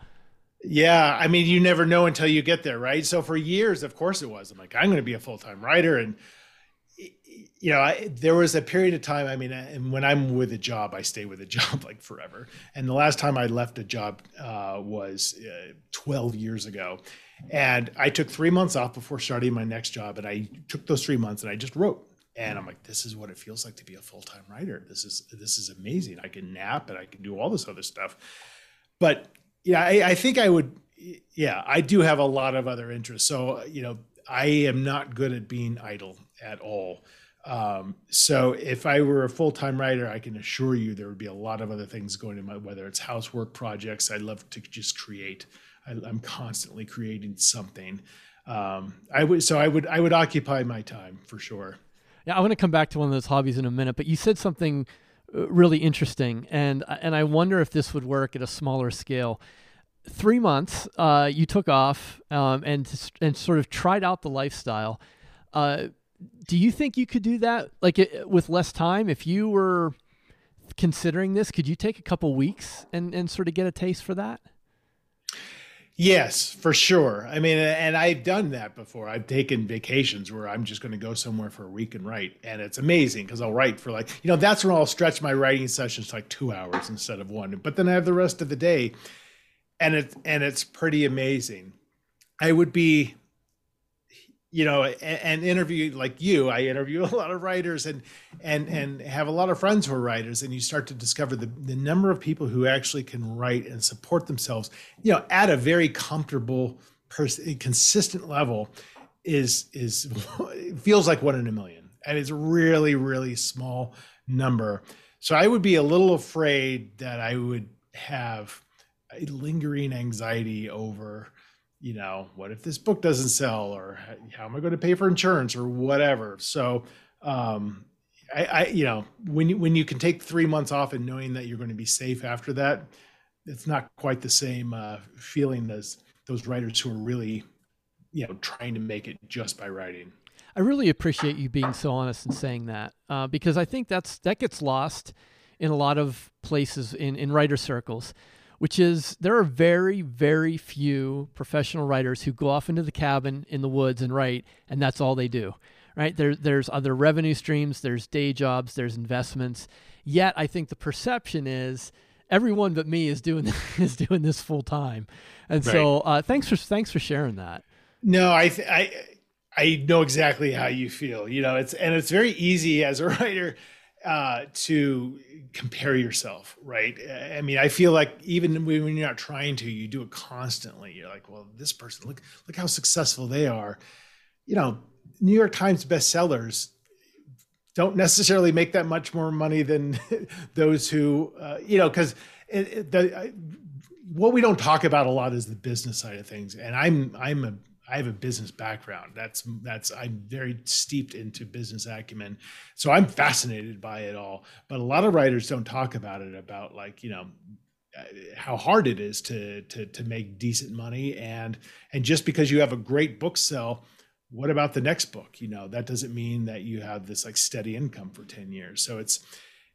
[SPEAKER 2] Yeah, I mean, you never know until you get there, right? So for years, of course, it was. I'm like, I'm going to be a full time writer, and you know, I, there was a period of time. I mean, and when I'm with a job, I stay with a job like forever. And the last time I left a job uh, was uh, 12 years ago, and I took three months off before starting my next job. And I took those three months and I just wrote. And I'm like, this is what it feels like to be a full time writer. This is this is amazing. I can nap and I can do all this other stuff. But yeah, I, I think I would. Yeah, I do have a lot of other interests. So you know, I am not good at being idle at all. Um, so if I were a full time writer, I can assure you there would be a lot of other things going in my whether it's housework projects. I love to just create. I, am constantly creating something. Um, I would so I would I would occupy my time for sure.
[SPEAKER 3] Yeah, I want to come back to one of those hobbies in a minute, but you said something really interesting, and and I wonder if this would work at a smaller scale. Three months, uh, you took off um, and and sort of tried out the lifestyle. Uh, do you think you could do that like with less time? If you were considering this, could you take a couple weeks and and sort of get a taste for that?
[SPEAKER 2] Yes, for sure. I mean, and I've done that before. I've taken vacations where I'm just going to go somewhere for a week and write, and it's amazing because I'll write for like you know that's when I'll stretch my writing sessions to like two hours instead of one. But then I have the rest of the day, and it and it's pretty amazing. I would be you know and interview like you i interview a lot of writers and and and have a lot of friends who are writers and you start to discover the, the number of people who actually can write and support themselves you know at a very comfortable person consistent level is is feels like one in a million and it's really really small number. So i would be a little afraid that i would have a lingering anxiety over you know, what if this book doesn't sell, or how am I going to pay for insurance, or whatever. So, um, I, I, you know, when you when you can take three months off and knowing that you're going to be safe after that, it's not quite the same uh, feeling as those writers who are really, you know, trying to make it just by writing.
[SPEAKER 3] I really appreciate you being so honest and saying that uh, because I think that's that gets lost in a lot of places in in writer circles, which is there are very very few professional writers who go off into the cabin in the woods and write, and that's all they do. Right there, there's other revenue streams, there's day jobs, there's investments. Yet I think the perception is everyone but me is doing is doing this full time, and right. so uh, thanks for thanks for sharing that.
[SPEAKER 2] No, I th- I I know exactly how you feel. You know, it's and it's very easy as a writer uh, to compare yourself, right? I mean, I feel like even when you're not trying to, you do it constantly. You're like, well, this person, look, look how successful they are. You know, New York Times bestsellers don't necessarily make that much more money than those who, uh, you know, because the I, what we don't talk about a lot is the business side of things, and I'm I'm a I have a business background. That's that's I'm very steeped into business acumen, so I'm fascinated by it all. But a lot of writers don't talk about it about like you know uh, how hard it is to to to make decent money. And and just because you have a great book sell what about the next book? You know that doesn't mean that you have this like steady income for 10 years. So it's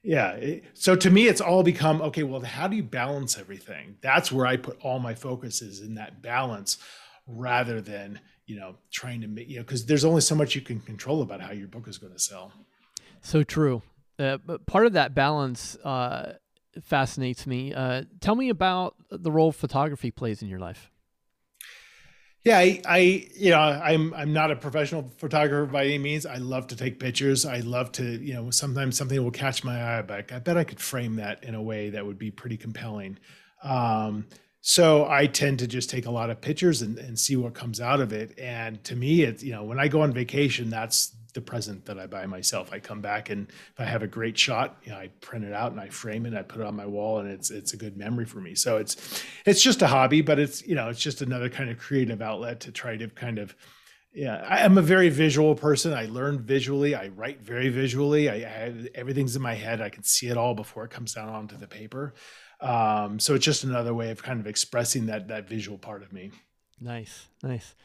[SPEAKER 2] yeah so to me it's all become okay well how do you balance everything? That's where i put all my focus is in that balance rather than you know trying to make you know because there's only so much you can control about how your book is going to sell
[SPEAKER 3] so true uh, but part of that balance uh, fascinates me uh, tell me about the role photography plays in your life
[SPEAKER 2] yeah, I, I, you know, I'm I'm not a professional photographer by any means. I love to take pictures. I love to, you know, sometimes something will catch my eye. But I bet I could frame that in a way that would be pretty compelling. Um, so I tend to just take a lot of pictures and, and see what comes out of it. And to me, it's you know, when I go on vacation, that's the present that I buy myself. I come back and if I have a great shot, you know, I print it out and I frame it, I put it on my wall, and it's it's a good memory for me. So it's it's just a hobby, but it's you know it's just another kind of creative outlet to try to kind of yeah. I am a very visual person. I learn visually. I write very visually. I, I everything's in my head. I can see it all before it comes down onto the paper. Um, so it's just another way of kind of expressing that that visual part of me.
[SPEAKER 3] Nice, nice.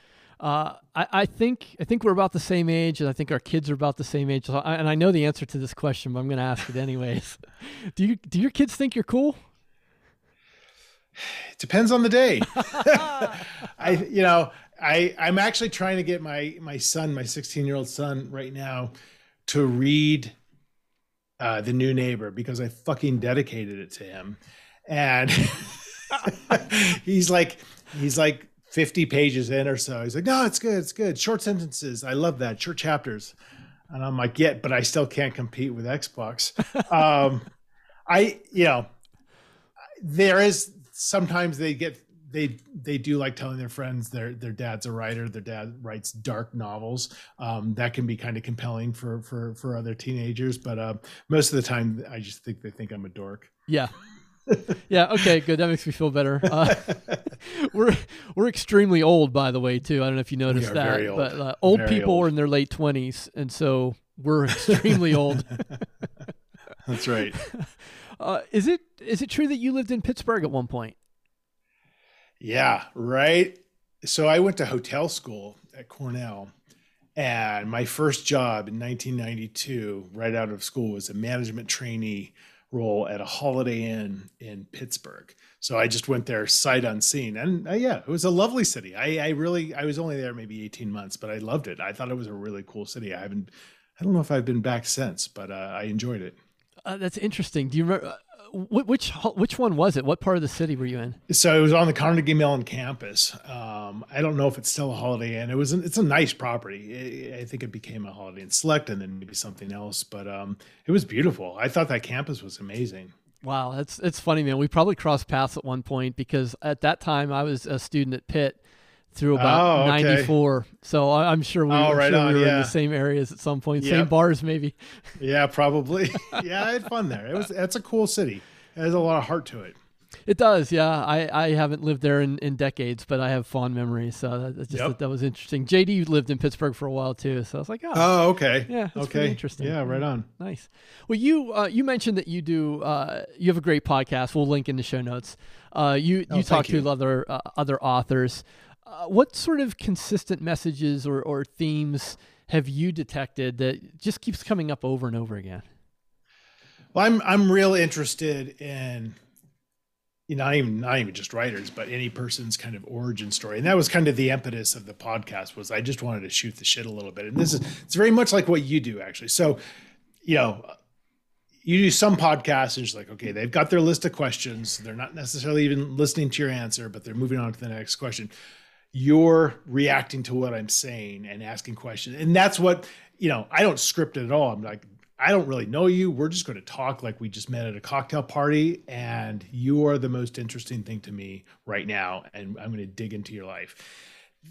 [SPEAKER 3] Uh, I, I, think I think we're about the same age, and I think our kids are about the same age. So I, and I know the answer to this question, but I'm going to ask it anyways. do you do your kids think you're cool?
[SPEAKER 2] It depends on the day. I you know I I'm actually trying to get my my son, my 16 year old son, right now, to read uh, the new neighbor because I fucking dedicated it to him, and he's like he's like 50 pages in or so. He's like, no, it's good. It's good. Short sentences. I love that. Short chapters. And I'm like, yeah, but I still can't compete with Xbox. um, I, you know, there is sometimes they get, they, they do like telling their friends their, their dad's a writer. Their dad writes dark novels. Um, that can be kind of compelling for, for, for other teenagers. But, uh, most of the time I just think they think I'm a dork.
[SPEAKER 3] Yeah yeah. Okay. Good. That makes me feel better. Uh, we're we're extremely old, by the way, too. I don't know if you noticed that, old. but uh, old very people old. are in their late twenties, and so we're extremely old.
[SPEAKER 2] That's right.
[SPEAKER 3] Uh, is it is it true that you lived in Pittsburgh at one point?
[SPEAKER 2] Yeah. Right. So I went to hotel school at Cornell. And my first job in 1992, right out of school, was a management trainee role at a Holiday Inn in Pittsburgh. So I just went there sight unseen, and uh, yeah, it was a lovely city. I, I really, I was only there maybe eighteen months, but I loved it. I thought it was a really cool city. I haven't, I don't know if I've been back since, but uh, I enjoyed it.
[SPEAKER 3] Uh, that's interesting. Do you remember? Which which one was it? What part of the city were you in?
[SPEAKER 2] So it was on the Carnegie Mellon campus. Um, I don't know if it's still a Holiday Inn. It was. An, it's a nice property. I think it became a Holiday Inn Select and then maybe something else. But um, it was beautiful. I thought that campus was amazing.
[SPEAKER 3] Wow, that's it's funny, man. We probably crossed paths at one point because at that time I was a student at Pitt through about oh, okay. 94. So I'm sure we, oh, right sure on, we were yeah. in the same areas at some point, yep. same bars maybe.
[SPEAKER 2] Yeah, probably. yeah, I had fun there. It was that's a cool city. It has a lot of heart to it.
[SPEAKER 3] It does, yeah. I, I haven't lived there in, in decades, but I have fond memories. So that, just yep. that, that, was interesting. JD lived in Pittsburgh for a while too, so I was like, oh,
[SPEAKER 2] oh okay,
[SPEAKER 3] yeah, okay, interesting.
[SPEAKER 2] Yeah, right on.
[SPEAKER 3] Nice. Well, you uh, you mentioned that you do uh, you have a great podcast. We'll link in the show notes. Uh, you oh, you talk you. to other uh, other authors. Uh, what sort of consistent messages or, or themes have you detected that just keeps coming up over and over again?
[SPEAKER 2] Well, I'm I'm real interested in you know, not even not even just writers, but any person's kind of origin story. And that was kind of the impetus of the podcast was I just wanted to shoot the shit a little bit. And this is it's very much like what you do actually. So, you know, you do some podcasts and it's like, okay, they've got their list of questions. They're not necessarily even listening to your answer, but they're moving on to the next question. You're reacting to what I'm saying and asking questions. And that's what, you know, I don't script it at all. I'm like, I don't really know you. We're just going to talk like we just met at a cocktail party, and you are the most interesting thing to me right now. And I'm going to dig into your life.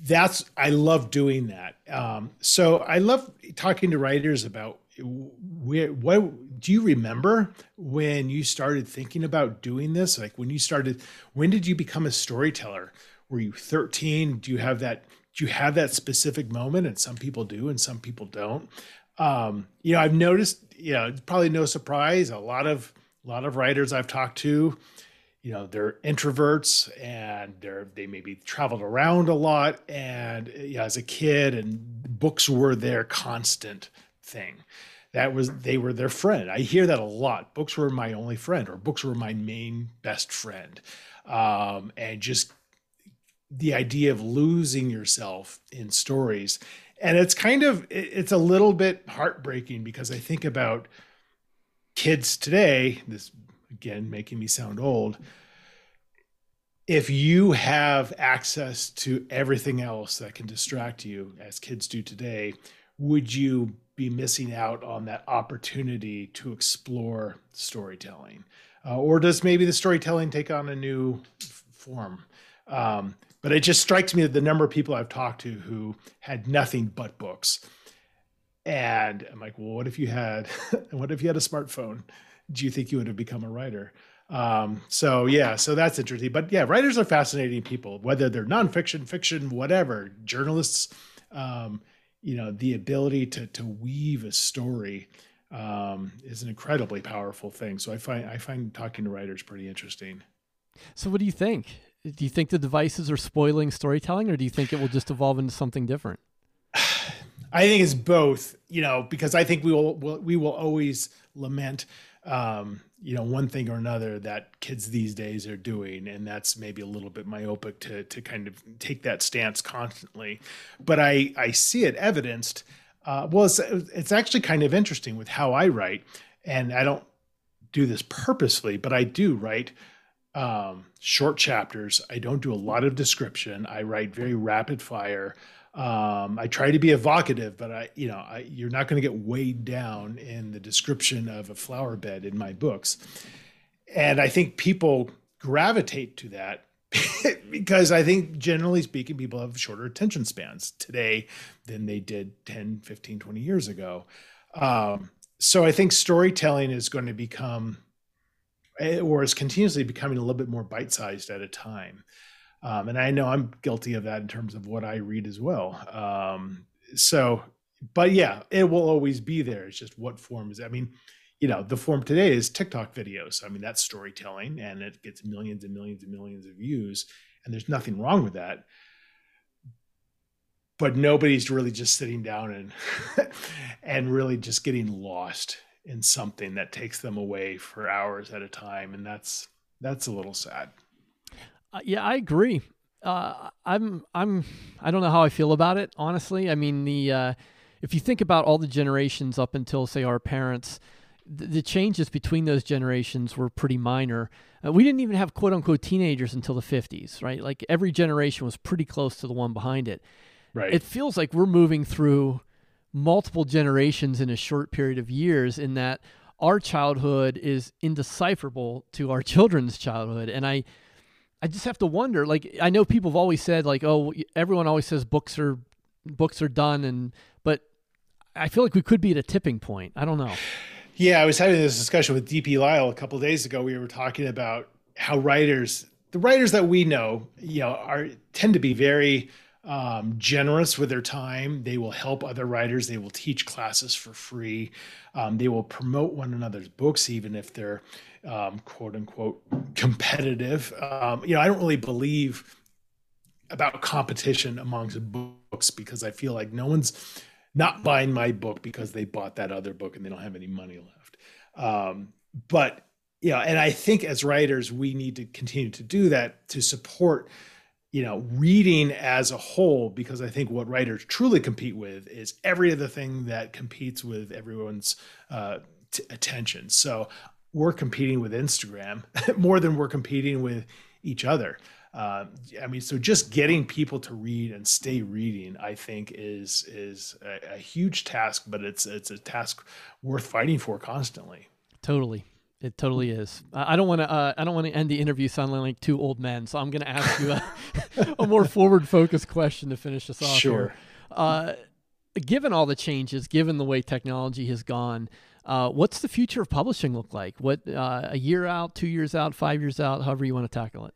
[SPEAKER 2] That's I love doing that. Um, so I love talking to writers about where what do you remember when you started thinking about doing this? Like when you started, when did you become a storyteller? Were you 13? Do you have that? Do you have that specific moment? And some people do, and some people don't. Um, you know, I've noticed, you know, probably no surprise. A lot of a lot of writers I've talked to, you know, they're introverts and they're they maybe traveled around a lot and you know, as a kid and books were their constant thing. That was they were their friend. I hear that a lot. Books were my only friend, or books were my main best friend. Um, and just the idea of losing yourself in stories and it's kind of it's a little bit heartbreaking because I think about kids today. This again making me sound old. If you have access to everything else that can distract you, as kids do today, would you be missing out on that opportunity to explore storytelling? Uh, or does maybe the storytelling take on a new f- form? Um, but it just strikes me that the number of people I've talked to who had nothing but books. And I'm like, well, what if you had, what if you had a smartphone? Do you think you would have become a writer? Um, so yeah, so that's interesting. But yeah, writers are fascinating people, whether they're nonfiction, fiction, whatever. Journalists, um, you know, the ability to to weave a story um, is an incredibly powerful thing. So I find I find talking to writers pretty interesting.
[SPEAKER 3] So what do you think? Do you think the devices are spoiling storytelling or do you think it will just evolve into something different?
[SPEAKER 2] I think it's both you know because i think we will we will always lament um, you know one thing or another that kids these days are doing and that's maybe a little bit myopic to to kind of take that stance constantly. But i i see it evidenced uh, well it's, it's actually kind of interesting with how i write and i don't do this purposely but i do write um, short chapters. I don't do a lot of description. I write very rapid fire. Um, I try to be evocative, but I, you know, I, you're not going to get weighed down in the description of a flower bed in my books. And I think people gravitate to that because I think generally speaking, people have shorter attention spans today than they did 10, 15, 20 years ago. Um, so I think storytelling is going to become or is continuously becoming a little bit more bite-sized at a time. Um, and I know I'm guilty of that in terms of what I read as well. Um, so, but yeah, it will always be there. It's just what form is. I mean, you know, the form today is TikTok videos. I mean, that's storytelling, and it gets millions and millions and millions of views, and there's nothing wrong with that. But nobody's really just sitting down and and really just getting lost in something that takes them away for hours at a time and that's that's a little sad.
[SPEAKER 3] Uh, yeah i agree. Uh, i'm i'm i don't know how i feel about it honestly. I mean the uh, if you think about all the generations up until say our parents the, the changes between those generations were pretty minor. Uh, we didn't even have quote unquote teenagers until the 50s right? Like every generation was pretty close to the one behind it.
[SPEAKER 2] Right.
[SPEAKER 3] It feels like we're moving through multiple generations in a short period of years in that our childhood is indecipherable to our children's childhood. And i i just have to wonder like i know people have always said like oh everyone always says books are books are done and but i feel like we could be at a tipping point. I don't know.
[SPEAKER 2] Yeah i was having this discussion with dp lyle a couple days ago. We were talking about how writers the writers that we know you know are tend to be very um, generous with their time. They will help other writers. They will teach classes for free. Um, they will promote one another's books, even if they're um, quote unquote competitive. Um, you know, I don't really believe about competition amongst books because I feel like no one's not buying my book because they bought that other book and they don't have any money left. Um, but you know, and I think as writers, we need to continue to do that to support, you know, reading as a whole, because I think what writers truly compete with is every other thing that competes with everyone's uh, t- attention. So we're competing with Instagram more than we're competing with each other. Uh, I mean, so just getting people to read and stay reading, I think, is is a, a huge task, but it's it's a task worth fighting for constantly.
[SPEAKER 3] Totally. It totally is. I don't want to. Uh, I don't want to end the interview sounding like two old men. So I'm going to ask you a, a more forward-focused question to finish us off.
[SPEAKER 2] Sure.
[SPEAKER 3] Here. Uh, given all the changes, given the way technology has gone, uh, what's the future of publishing look like? What uh, a year out, two years out, five years out, however you want to tackle it.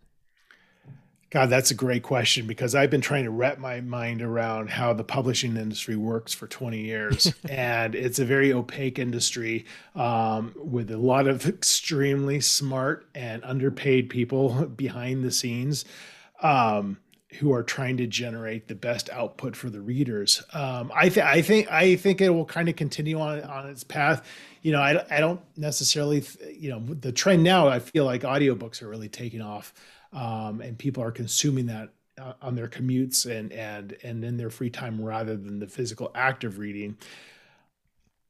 [SPEAKER 2] God, that's a great question because I've been trying to wrap my mind around how the publishing industry works for 20 years. and it's a very opaque industry um, with a lot of extremely smart and underpaid people behind the scenes um, who are trying to generate the best output for the readers. Um, I, th- I think I think it will kind of continue on on its path. You know, I, I don't necessarily, th- you know, the trend now, I feel like audiobooks are really taking off um, and people are consuming that uh, on their commutes and and and in their free time rather than the physical act of reading.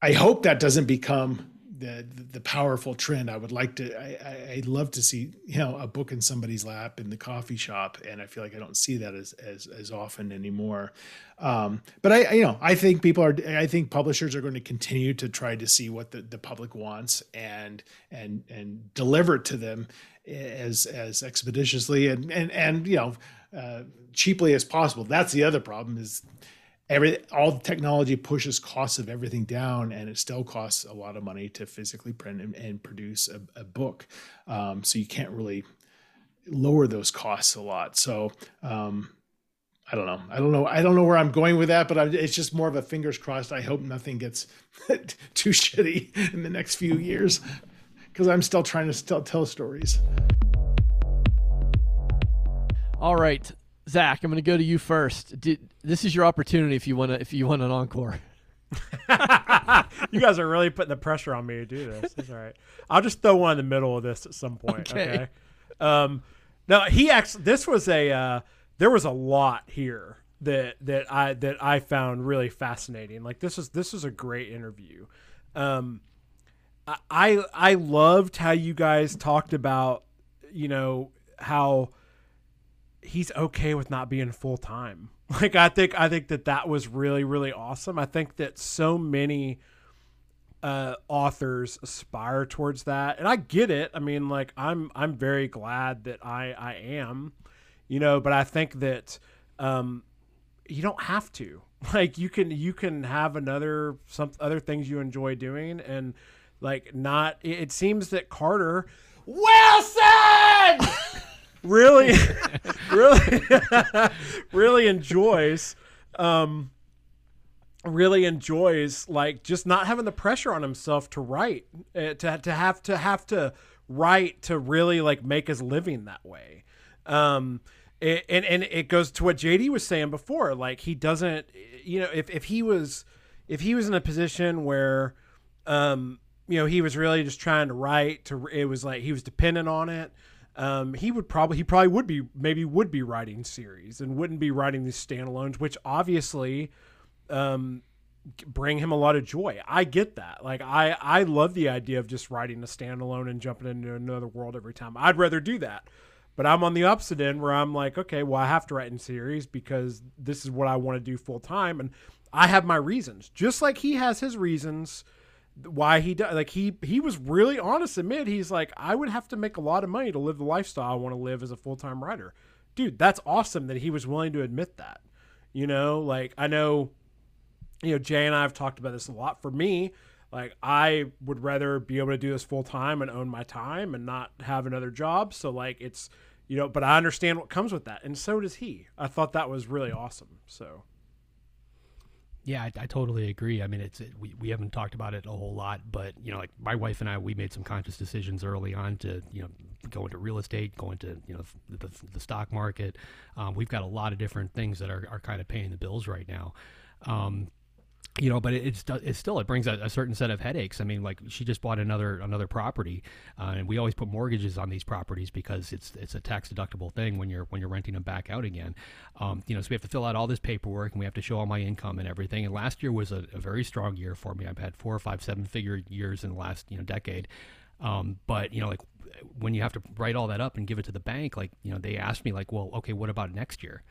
[SPEAKER 2] I hope that doesn't become the the powerful trend. I would like to. I, I'd love to see you know a book in somebody's lap in the coffee shop, and I feel like I don't see that as as as often anymore. Um, but I, you know, I think people are. I think publishers are going to continue to try to see what the, the public wants and and and deliver it to them as as expeditiously and and and you know uh, cheaply as possible. That's the other problem is every all the technology pushes costs of everything down, and it still costs a lot of money to physically print and, and produce a, a book. Um, so you can't really lower those costs a lot. So. Um, I don't know. I don't know. I don't know where I'm going with that, but I, it's just more of a fingers crossed. I hope nothing gets too shitty in the next few years because I'm still trying to still tell stories.
[SPEAKER 3] All right, Zach, I'm going to go to you first. Did, this is your opportunity if you want to if you want an encore.
[SPEAKER 5] you guys are really putting the pressure on me to do this. That's all right. I'll just throw one in the middle of this at some point. Okay. okay? Um, no, he actually. This was a. Uh, there was a lot here that that I that I found really fascinating. Like this is this is a great interview. Um, I I loved how you guys talked about, you know, how he's okay with not being full time. Like I think I think that that was really really awesome. I think that so many uh, authors aspire towards that, and I get it. I mean, like I'm I'm very glad that I I am, you know, but I think that um, you don't have to. Like you can you can have another some other things you enjoy doing and like not it seems that Carter Wilson! Really really really enjoys um really enjoys like just not having the pressure on himself to write uh, to to have to have to write to really like make his living that way. Um it, and and it goes to what JD was saying before like he doesn't you know if if he was if he was in a position where um you know he was really just trying to write to it was like he was dependent on it. Um, he would probably he probably would be maybe would be writing series and wouldn't be writing these standalones which obviously um, bring him a lot of joy. I get that. Like i i love the idea of just writing a standalone and jumping into another world every time. I'd rather do that. But i'm on the opposite end where i'm like okay well i have to write in series because this is what i want to do full time and i have my reasons. Just like he has his reasons why he does like he he was really honest admit he's like i would have to make a lot of money to live the lifestyle i want to live as a full-time writer. Dude that's awesome that he was willing to admit that you know? Like i know you know jay and i have talked about this a lot. For me like i would rather be able to do this full-time and own my time and not have another job. So like it's you know but i understand what comes with that and so does he. I thought that was really awesome so
[SPEAKER 4] yeah, I, I, totally agree. I mean, it's it, we, we haven't talked about it a whole lot, but you know, like my wife and I, we made some conscious decisions early on to you know go into real estate, go into you know the, the stock market. Um, we've got a lot of different things that are, are kind of paying the bills right now. Um, you know, but it's it's still it brings a, a, certain set of headaches. I mean, like she just bought another another property, uh, and we always put mortgages on these properties because it's it's a tax deductible thing when you're when you're renting them back out again. Um, you know, so we have to fill out all this paperwork and we have to show all my income and everything. And last year was a, a very strong year for me. I've had four or five seven figure years in the last you know decade. Um, but you know, like when you have to write all that up and give it to the bank, like you know, they asked me like, well, okay, what about next year?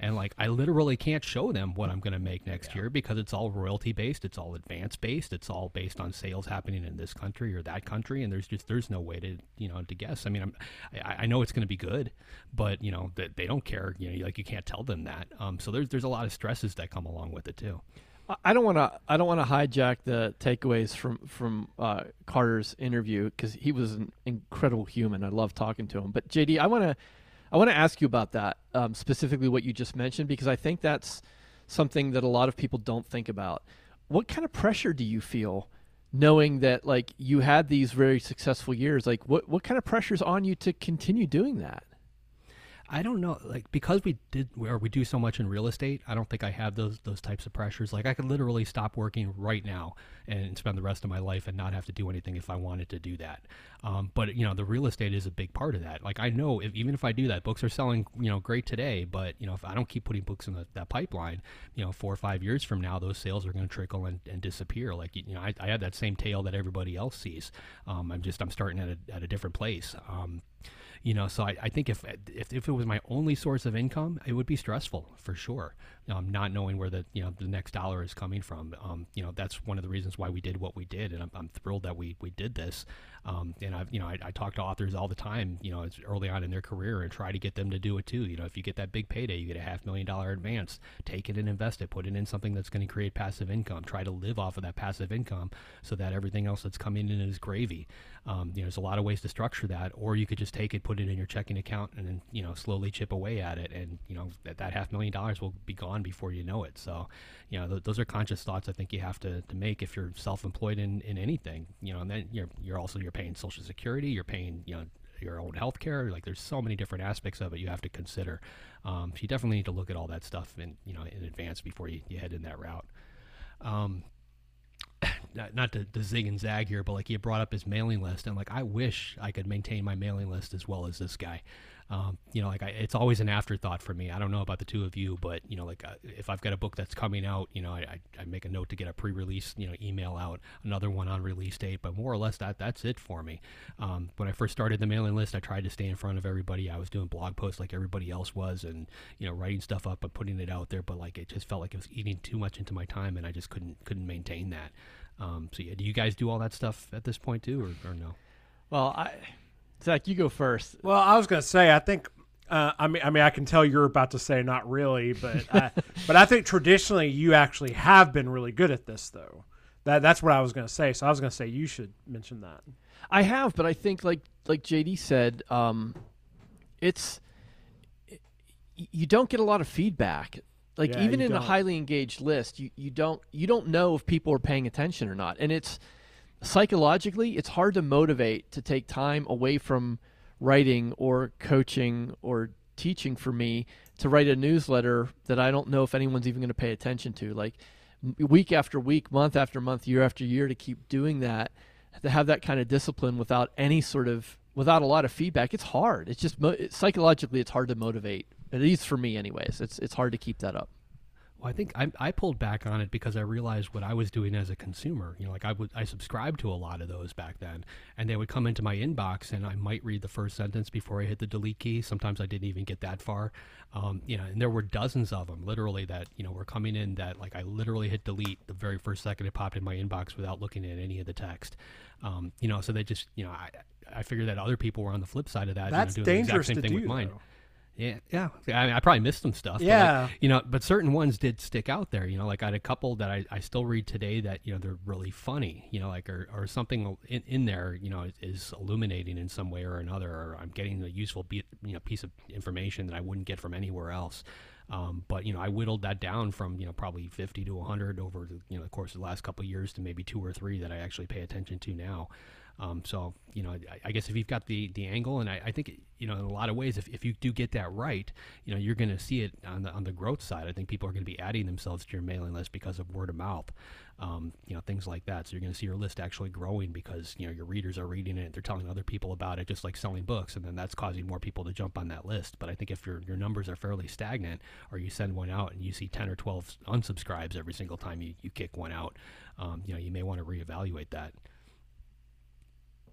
[SPEAKER 4] And like I literally can't show them what I'm going to make next yeah. year because it's all royalty based, it's all advance based, it's all based on sales happening in this country or that country, and there's just there's no way to you know to guess. I mean, I'm, I, I know it's going to be good, but you know they, they don't care. You know, like you can't tell them that. Um, so there's there's a lot of stresses that come along with it too.
[SPEAKER 3] I don't want to. I don't want to hijack the takeaways from from uh, Carter's interview because he was an incredible human. I love talking to him. But JD, I want to I want to ask you about that, um, specifically what you just mentioned, because I think that's something that a lot of people don't think about. What kind of pressure do you feel knowing that like you had these very successful years? Like what what kind of pressure is on you to continue doing that?
[SPEAKER 4] I don't know, like because we did where we do so much in real estate. I don't think I have those those types of pressures. Like I could literally stop working right now and spend the rest of my life and not have to do anything if I wanted to do that. Um, but you know, the real estate is a big part of that. Like I know if, even if I do that, books are selling you know great today. But you know, if I don't keep putting books in the, that pipeline, you know, four or five years from now, those sales are going to trickle and, and, disappear. Like you know, I, I have that same tail that everybody else sees. Um, I'm just I'm starting at a, at a different place. Um, you know so I, I think if, if if it was my only source of income it would be stressful for sure um, not knowing where the you know the next dollar is coming from. Um, you know that's one of the reasons why we did what we did and I'm, I'm thrilled that we we did this. Um, and I've you know I, I, talk to authors all the time you know early on in their career and try to get them to do it too. You know if you get that big payday you get a half million dollar advance take it and invest it put it in something that's going to create passive income. Try to live off of that passive income so that everything else that's coming in is gravy. Um, you know, there's a lot of ways to structure that, or you could just take it, put it in your checking account, and then you know slowly chip away at it, and you know that, that half million dollars will be gone before you know it. So, you know, th- those are conscious thoughts I think you have to, to make if you're self-employed in, in anything. You know, and then you're you're also you're paying Social Security, you're paying you know your own health care. Like there's so many different aspects of it you have to consider. Um, so you definitely need to look at all that stuff in you know in advance before you, you head in that route. Um, not to, to zig and zag here, but like he brought up his mailing list, and like I wish I could maintain my mailing list as well as this guy. Um, you know, like I, it's always an afterthought for me. I don't know about the two of you, but you know, like uh, if I've got a book that's coming out, you know, I, I, make a note to get a pre-release, you know, email out, another one on release date. But more or less, that that's it for me. Um, when I first started the mailing list, I tried to stay in front of everybody. I was doing blog posts like everybody else was, and you know, writing stuff up and putting it out there. But like, it just felt like it was eating too much into my time, and I just couldn't couldn't maintain that. Um, so yeah, do you guys do all that stuff at this point too, or, or no?
[SPEAKER 3] Well, I, Zach, you go first.
[SPEAKER 5] Well, I was going to say, I think uh, I mean, I mean, I can tell you're about to say not really, but I, but I think traditionally you actually have been really good at this, though. That that's what I was going to say. So I was going to say you should mention that.
[SPEAKER 3] I have, but I think like like JD said, um, it's it, you don't get a lot of feedback. Like yeah, even in don't. a highly engaged list, you, you don't you don't know if people are paying attention or not, and it's psychologically it's hard to motivate to take time away from writing or coaching or teaching for me to write a newsletter that I don't know if anyone's even going to pay attention to. Like week after week, month after month, year after year, to keep doing that, to have that kind of discipline without any sort of without a lot of feedback, it's hard. It's just psychologically, it's hard to motivate. At least for me, anyways. It's it's hard to keep that up.
[SPEAKER 4] Well, I think I, I pulled back on it because I realized what I was doing as a consumer. You know, like I would I subscribed to a lot of those back then, and they would come into my inbox, and I might read the first sentence before I hit the delete key. Sometimes I didn't even get that far. Um, you know, and there were dozens of them, literally that you know were coming in that like I literally hit delete the very first second it popped in my inbox without looking at any of the text. Um, you know, so they just you know I I figured that other people were on the flip side of that.
[SPEAKER 5] That's
[SPEAKER 4] you know, doing
[SPEAKER 5] dangerous
[SPEAKER 4] the exact same
[SPEAKER 5] to
[SPEAKER 4] thing
[SPEAKER 5] do,
[SPEAKER 4] with mine.
[SPEAKER 5] Though.
[SPEAKER 4] Yeah, yeah. I, mean, I probably missed some stuff.
[SPEAKER 5] Yeah,
[SPEAKER 4] like, you know, but certain ones did stick out there. You know, like I had a couple that I, I still read today that you know they're really funny. You know, like or, or something in, in there. You know, is illuminating in some way or another, or I'm getting a useful be, you know piece of information that I wouldn't get from anywhere else. Um, but you know, I whittled that down from you know probably 50 to 100 over the you know the course of the last couple of years to maybe two or three that I actually pay attention to now. Um, so you know, I, I, guess if you've got the the angle, and I, I, think you know, in a lot of ways, if, if you do get that right, you know, you're going to see it on the on the growth side. I think people are going to be adding themselves to your mailing list because of word of mouth, um, you know, things like that. So you're going to see your list actually growing because you know your readers are reading it, they're telling other people about it, just like selling books, and then that's causing more people to jump on that list. But I think if your your numbers are fairly stagnant, or you send one out and you see ten or twelve unsubscribes every single time you, you kick one out, um, you know, you may want to reevaluate that.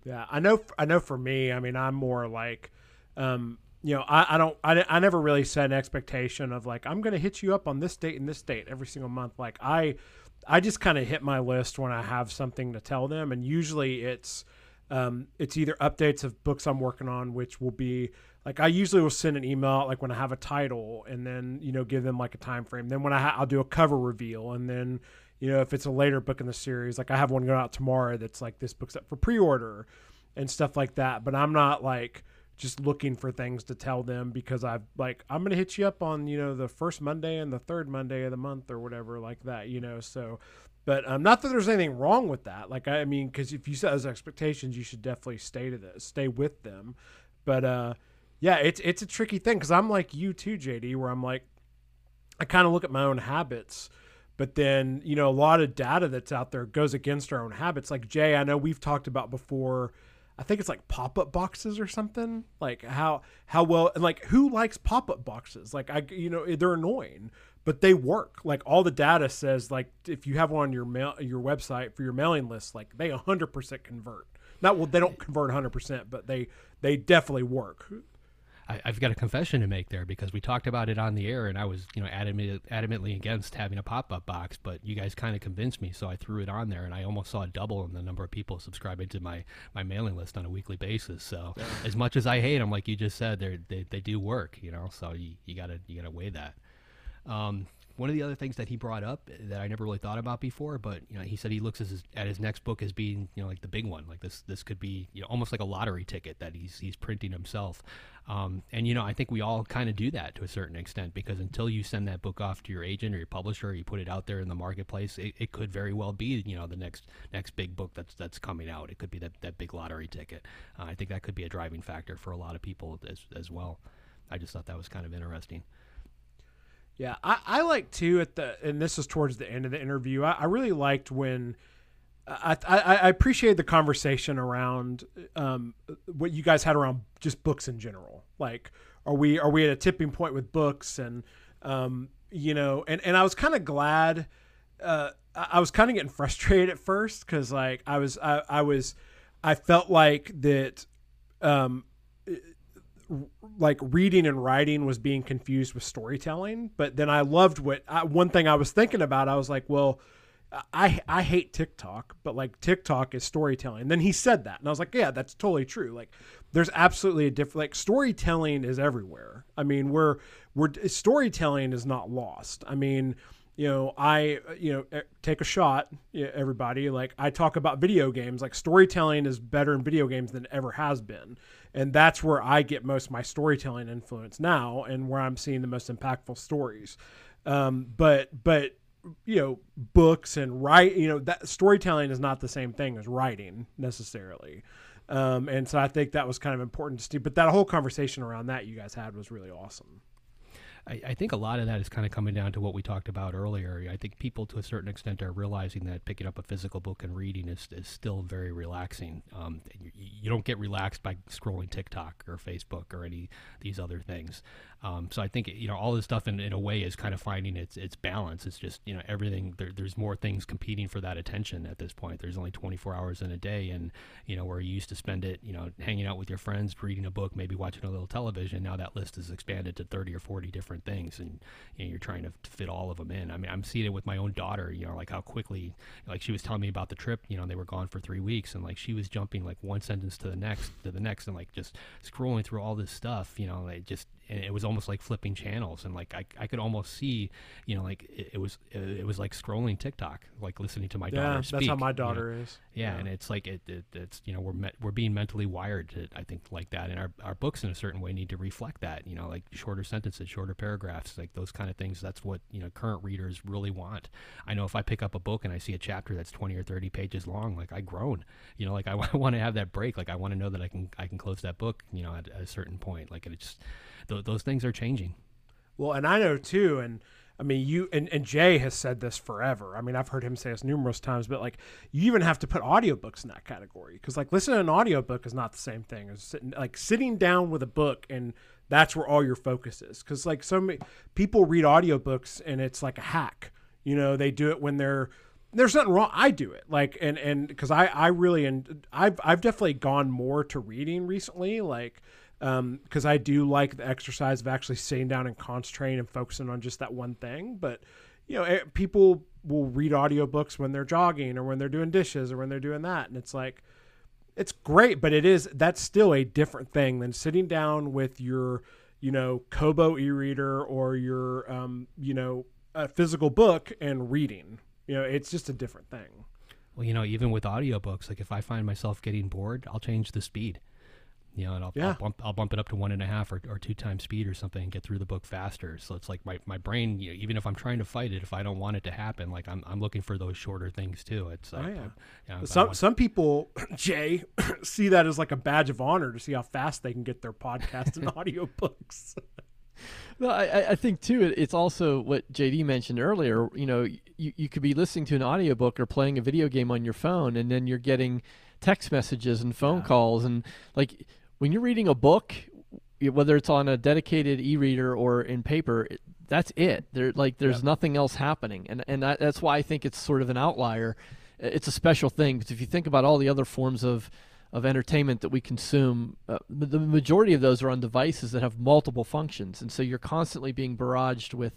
[SPEAKER 5] Yeah, I know. I know. For me, I mean, I'm more like, um, you know, I, I don't. I, I never really set an expectation of like I'm going to hit you up on this date and this date every single month. Like I, I just kind of hit my list when I have something to tell them, and usually it's, um, it's either updates of books I'm working on, which will be like I usually will send an email like when I have a title, and then you know give them like a time frame. Then when I ha- I'll do a cover reveal, and then you know, if it's a later book in the series, like I have one going out tomorrow that's like this book's up for pre-order and stuff like that. But I'm not like just looking for things to tell them because I've like I'm gonna hit you up on you know the first Monday and the third Monday of the month or whatever like that. You know, so. But um, not that there's anything wrong with that. Like I mean, because if you set those expectations, you should definitely stay to this, stay with them. But uh, yeah, it's it's a tricky thing because I'm like you too, JD, where I'm like, I kind of look at my own habits but then, you know, a lot of data that's out there goes against our own habits. Like Jay, I know we've talked about before. I think it's like pop-up boxes or something. Like how how well and like who likes pop-up boxes? Like I you know, they're annoying, but they work. Like all the data says like if you have one on your mail your website for your mailing list, like they 100% convert. Not well they don't convert 100%, but they they definitely work.
[SPEAKER 4] I, have got a confession to make there because we talked about it on the air, and I was, you know, adamant, adamantly against having a pop-up box, but you guys kind of convinced me, so I threw it on there, and I almost saw a double in the number of people subscribing to my my mailing list on a weekly basis. So, yeah. as much as I hate them, like you just said, they they they do work, you know. So you, you gotta you gotta weigh that. Um, one of the other things that he brought up that I never really thought about before, but you know, he said he looks at his, at his next book as being, you know, like the big one. Like this, this could be, you know, almost like a lottery ticket that he's he's printing himself. Um, and you know, I think we all kind of do that to a certain extent because until you send that book off to your agent or your publisher, or you put it out there in the marketplace, it, it could very well be, you know, the next next big book that's that's coming out. It could be that that big lottery ticket. Uh, I think that could be a driving factor for a lot of people as as well. I just thought that was kind of interesting.
[SPEAKER 5] Yeah, I, I like too at the and this is towards the end of the interview. I, I really liked when I, I, I appreciate the conversation around um, what you guys had around just books in general. Like, are we are we at a tipping point with books and um, you know and and I was kind of glad. Uh, I was kind of getting frustrated at first because like I was I, I was I felt like that um, like reading and writing was being confused with storytelling. But then I loved what I, one thing I was thinking about. I was like, well, I I hate TikTok, but like TikTok is storytelling. And then he said that, and I was like, yeah, that's totally true. Like, there's absolutely a different like storytelling is everywhere. I mean, we're we're storytelling is not lost. I mean, you know, I you know take a shot, everybody. Like I talk about video games. Like storytelling is better in video games than ever has been and that's where I get most of my storytelling influence now, and where I'm seeing the most impactful stories. Um, but but you know, books and write, you know, that storytelling is not the same thing as writing necessarily. Um, and so I think that was kind of important to see. But that whole conversation around that you guys had was really awesome.
[SPEAKER 4] I, I, think a lot of that is kind of coming down to what we talked about earlier. I think people, to a certain extent, are realizing that picking up a physical book and reading is, is still very relaxing. Um, you, you, don't get relaxed by scrolling TikTok or Facebook or any these other things. Um, so I think you know all this stuff in, in a way is kind of finding its its balance. It's just you know everything there, there's more things competing for that attention at this point. There's only 24 hours in a day, and you know where you used to spend it, you know, hanging out with your friends, reading a book, maybe watching a little television. Now that list is expanded to 30 or 40 different things, and you know, you're trying to fit all of them in. I mean, I'm seeing it with my own daughter. You know, like how quickly, like she was telling me about the trip. You know, they were gone for three weeks, and like she was jumping like one sentence to the next to the next, and like just scrolling through all this stuff. You know, like just and it was almost like flipping channels, and like I, I could almost see, you know, like it, it was it, was like scrolling TikTok, like listening to my
[SPEAKER 5] yeah,
[SPEAKER 4] daughter
[SPEAKER 5] that's how my
[SPEAKER 4] you know?
[SPEAKER 5] daughter is.
[SPEAKER 4] Yeah, and it's like it, it it's you know we're met, we're being mentally wired to I think like that, and our our books in a certain way need to reflect that. You know, like shorter sentences, shorter paragraphs, like those kind of things. That's what you know current readers really want. I know if I pick up a book and I see a chapter that's twenty or thirty pages long, like I groan. You know, like I, I want to have that break. Like I want to know that I can I can close that book. You know, at, at a certain point. Like it just th- those things are changing.
[SPEAKER 5] Well, and I know too, and I mean, you and, and Jay has said this forever. I mean, I've heard him say this numerous times, but like, you even have to put audiobooks in that category because, like, listening to an audiobook is not the same thing as sitting, like, sitting down with a book and that's where all your focus is. Because, like, so many people read audiobooks and it's like a hack. You know, they do it when they're there's nothing wrong. I do it like and and because I I really and I've I've definitely gone more to reading recently. Like because um, I do like the exercise of actually sitting down and concentrating and focusing on just that one thing. But you know, it, people will read audiobooks when they're jogging or when they're doing dishes or when they're doing that, and it's like it's great, but it is that's still a different thing than sitting down with your you know Kobo e-reader or your um, you know a physical book and reading. You know, it's just a different thing.
[SPEAKER 4] Well, you know, even with audiobooks, like if I find myself getting bored, I'll change the speed you know, and I'll,
[SPEAKER 5] yeah.
[SPEAKER 4] I'll, bump I'll bump it up to one and a half or, or two times speed or something and get through the book faster. So it's like my, my brain, you know, even if I'm trying to fight it, if I don't want it to happen, like I'm, I'm looking for those shorter things too. It's oh, like,
[SPEAKER 5] oh, yeah.
[SPEAKER 4] You know,
[SPEAKER 5] some some people, Jay, see that as like a badge of honor to see how fast they can get their podcast and audiobooks.
[SPEAKER 3] No, I, I think too. It's also what JD mentioned earlier. You know, you, you could be listening to an audiobook or playing a video game on your phone, and then you're getting text messages and phone yeah. calls, and like when you're reading a book, whether it's on a dedicated e-reader or in paper, that's it. There, like, there's yep. nothing else happening, and and that, that's why I think it's sort of an outlier. It's a special thing because if you think about all the other forms of of entertainment that we consume, uh, the majority of those are on devices that have multiple functions, and so you're constantly being barraged with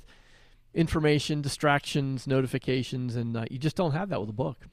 [SPEAKER 3] information, distractions, notifications, and uh, you just don't have that with a book.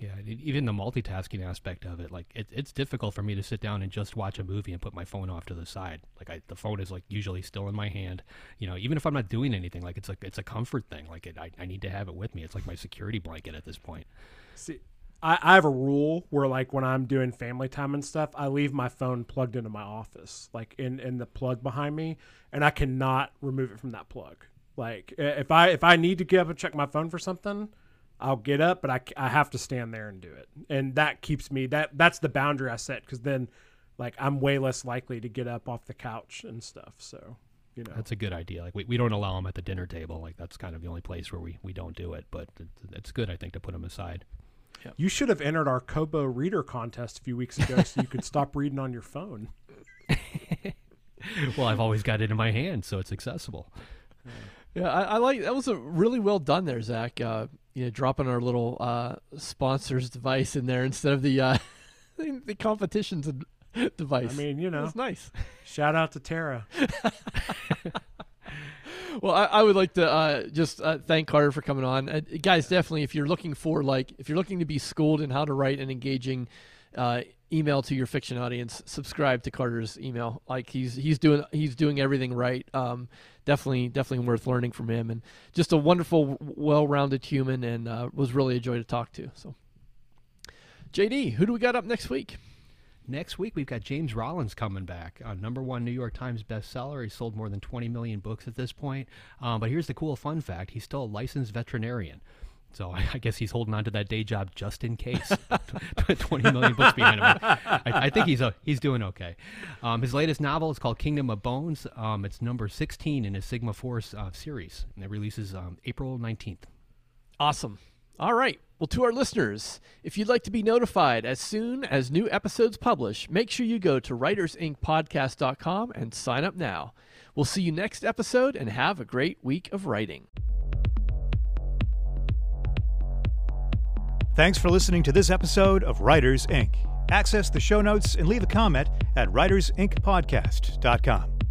[SPEAKER 4] Yeah, even the multitasking aspect of it, like it, it's difficult for me to sit down and just watch a movie and put my phone off to the side. Like I, the phone is like usually still in my hand. You know, even if I'm not doing anything, like it's like it's a comfort thing. Like it, I, I need to have it with me. It's like my security blanket at this point.
[SPEAKER 5] See, I, I have a rule where like when I'm doing family time and stuff, I leave my phone plugged into my office, like in in the plug behind me, and I cannot remove it from that plug. Like if I if I need to get up and check my phone for something I'll get up, but I, I have to stand there and do it. And that keeps me that that's the boundary I set because then like I'm way less likely to get up off the couch and stuff. So you know
[SPEAKER 4] that's a good idea. Like we, we don't allow them at the dinner table. Like that's kind of the only place where we, we don't do it. But it's good I think to put them aside.
[SPEAKER 5] Yep. You should have entered our Kobo reader contest a few weeks ago so you could stop reading on your phone.
[SPEAKER 4] well, I've always got it in my hand, so it's accessible.
[SPEAKER 3] Yeah, I, I like that was a really well done there, Zach. Uh, you know, dropping our little uh, sponsors device in there instead of the uh, the competition's device.
[SPEAKER 5] I mean, you know,
[SPEAKER 3] it's nice.
[SPEAKER 5] Shout out to Tara.
[SPEAKER 3] well, I, I, would like to uh, just uh, thank Carter for coming on, uh, guys. Definitely, if you're looking for like, if you're looking to be schooled in how to write an engaging uh, email to your fiction audience, subscribe to Carter's email. Like he's he's doing he's doing everything right. Um, definitely definitely worth learning from him and just a wonderful well-rounded human and uh, was really a joy to talk to so jd who do we got up next week
[SPEAKER 4] Next week, we've got James Rollins coming back. Uh, number one New York Times bestseller. He's sold more than 20 million books at this point. Um, but here's the cool fun fact he's still a licensed veterinarian. So I, I, guess he's holding on to that day job just in case. Twenty million books behind him. I, I, think he's a, he's doing okay. Um, his latest novel is called Kingdom of Bones. Um, it's number sixteen in his Sigma Force uh, series, and it releases um, April nineteenth.
[SPEAKER 3] Awesome. All right. Well, to our listeners, if you'd like to be notified as soon as new episodes publish, make sure you go to writersincpodcast.com and sign up now. We'll see you next episode and have a great week of writing.
[SPEAKER 1] Thanks for listening to this episode of Writers Inc. Access the show notes and leave a comment at writersincpodcast.com.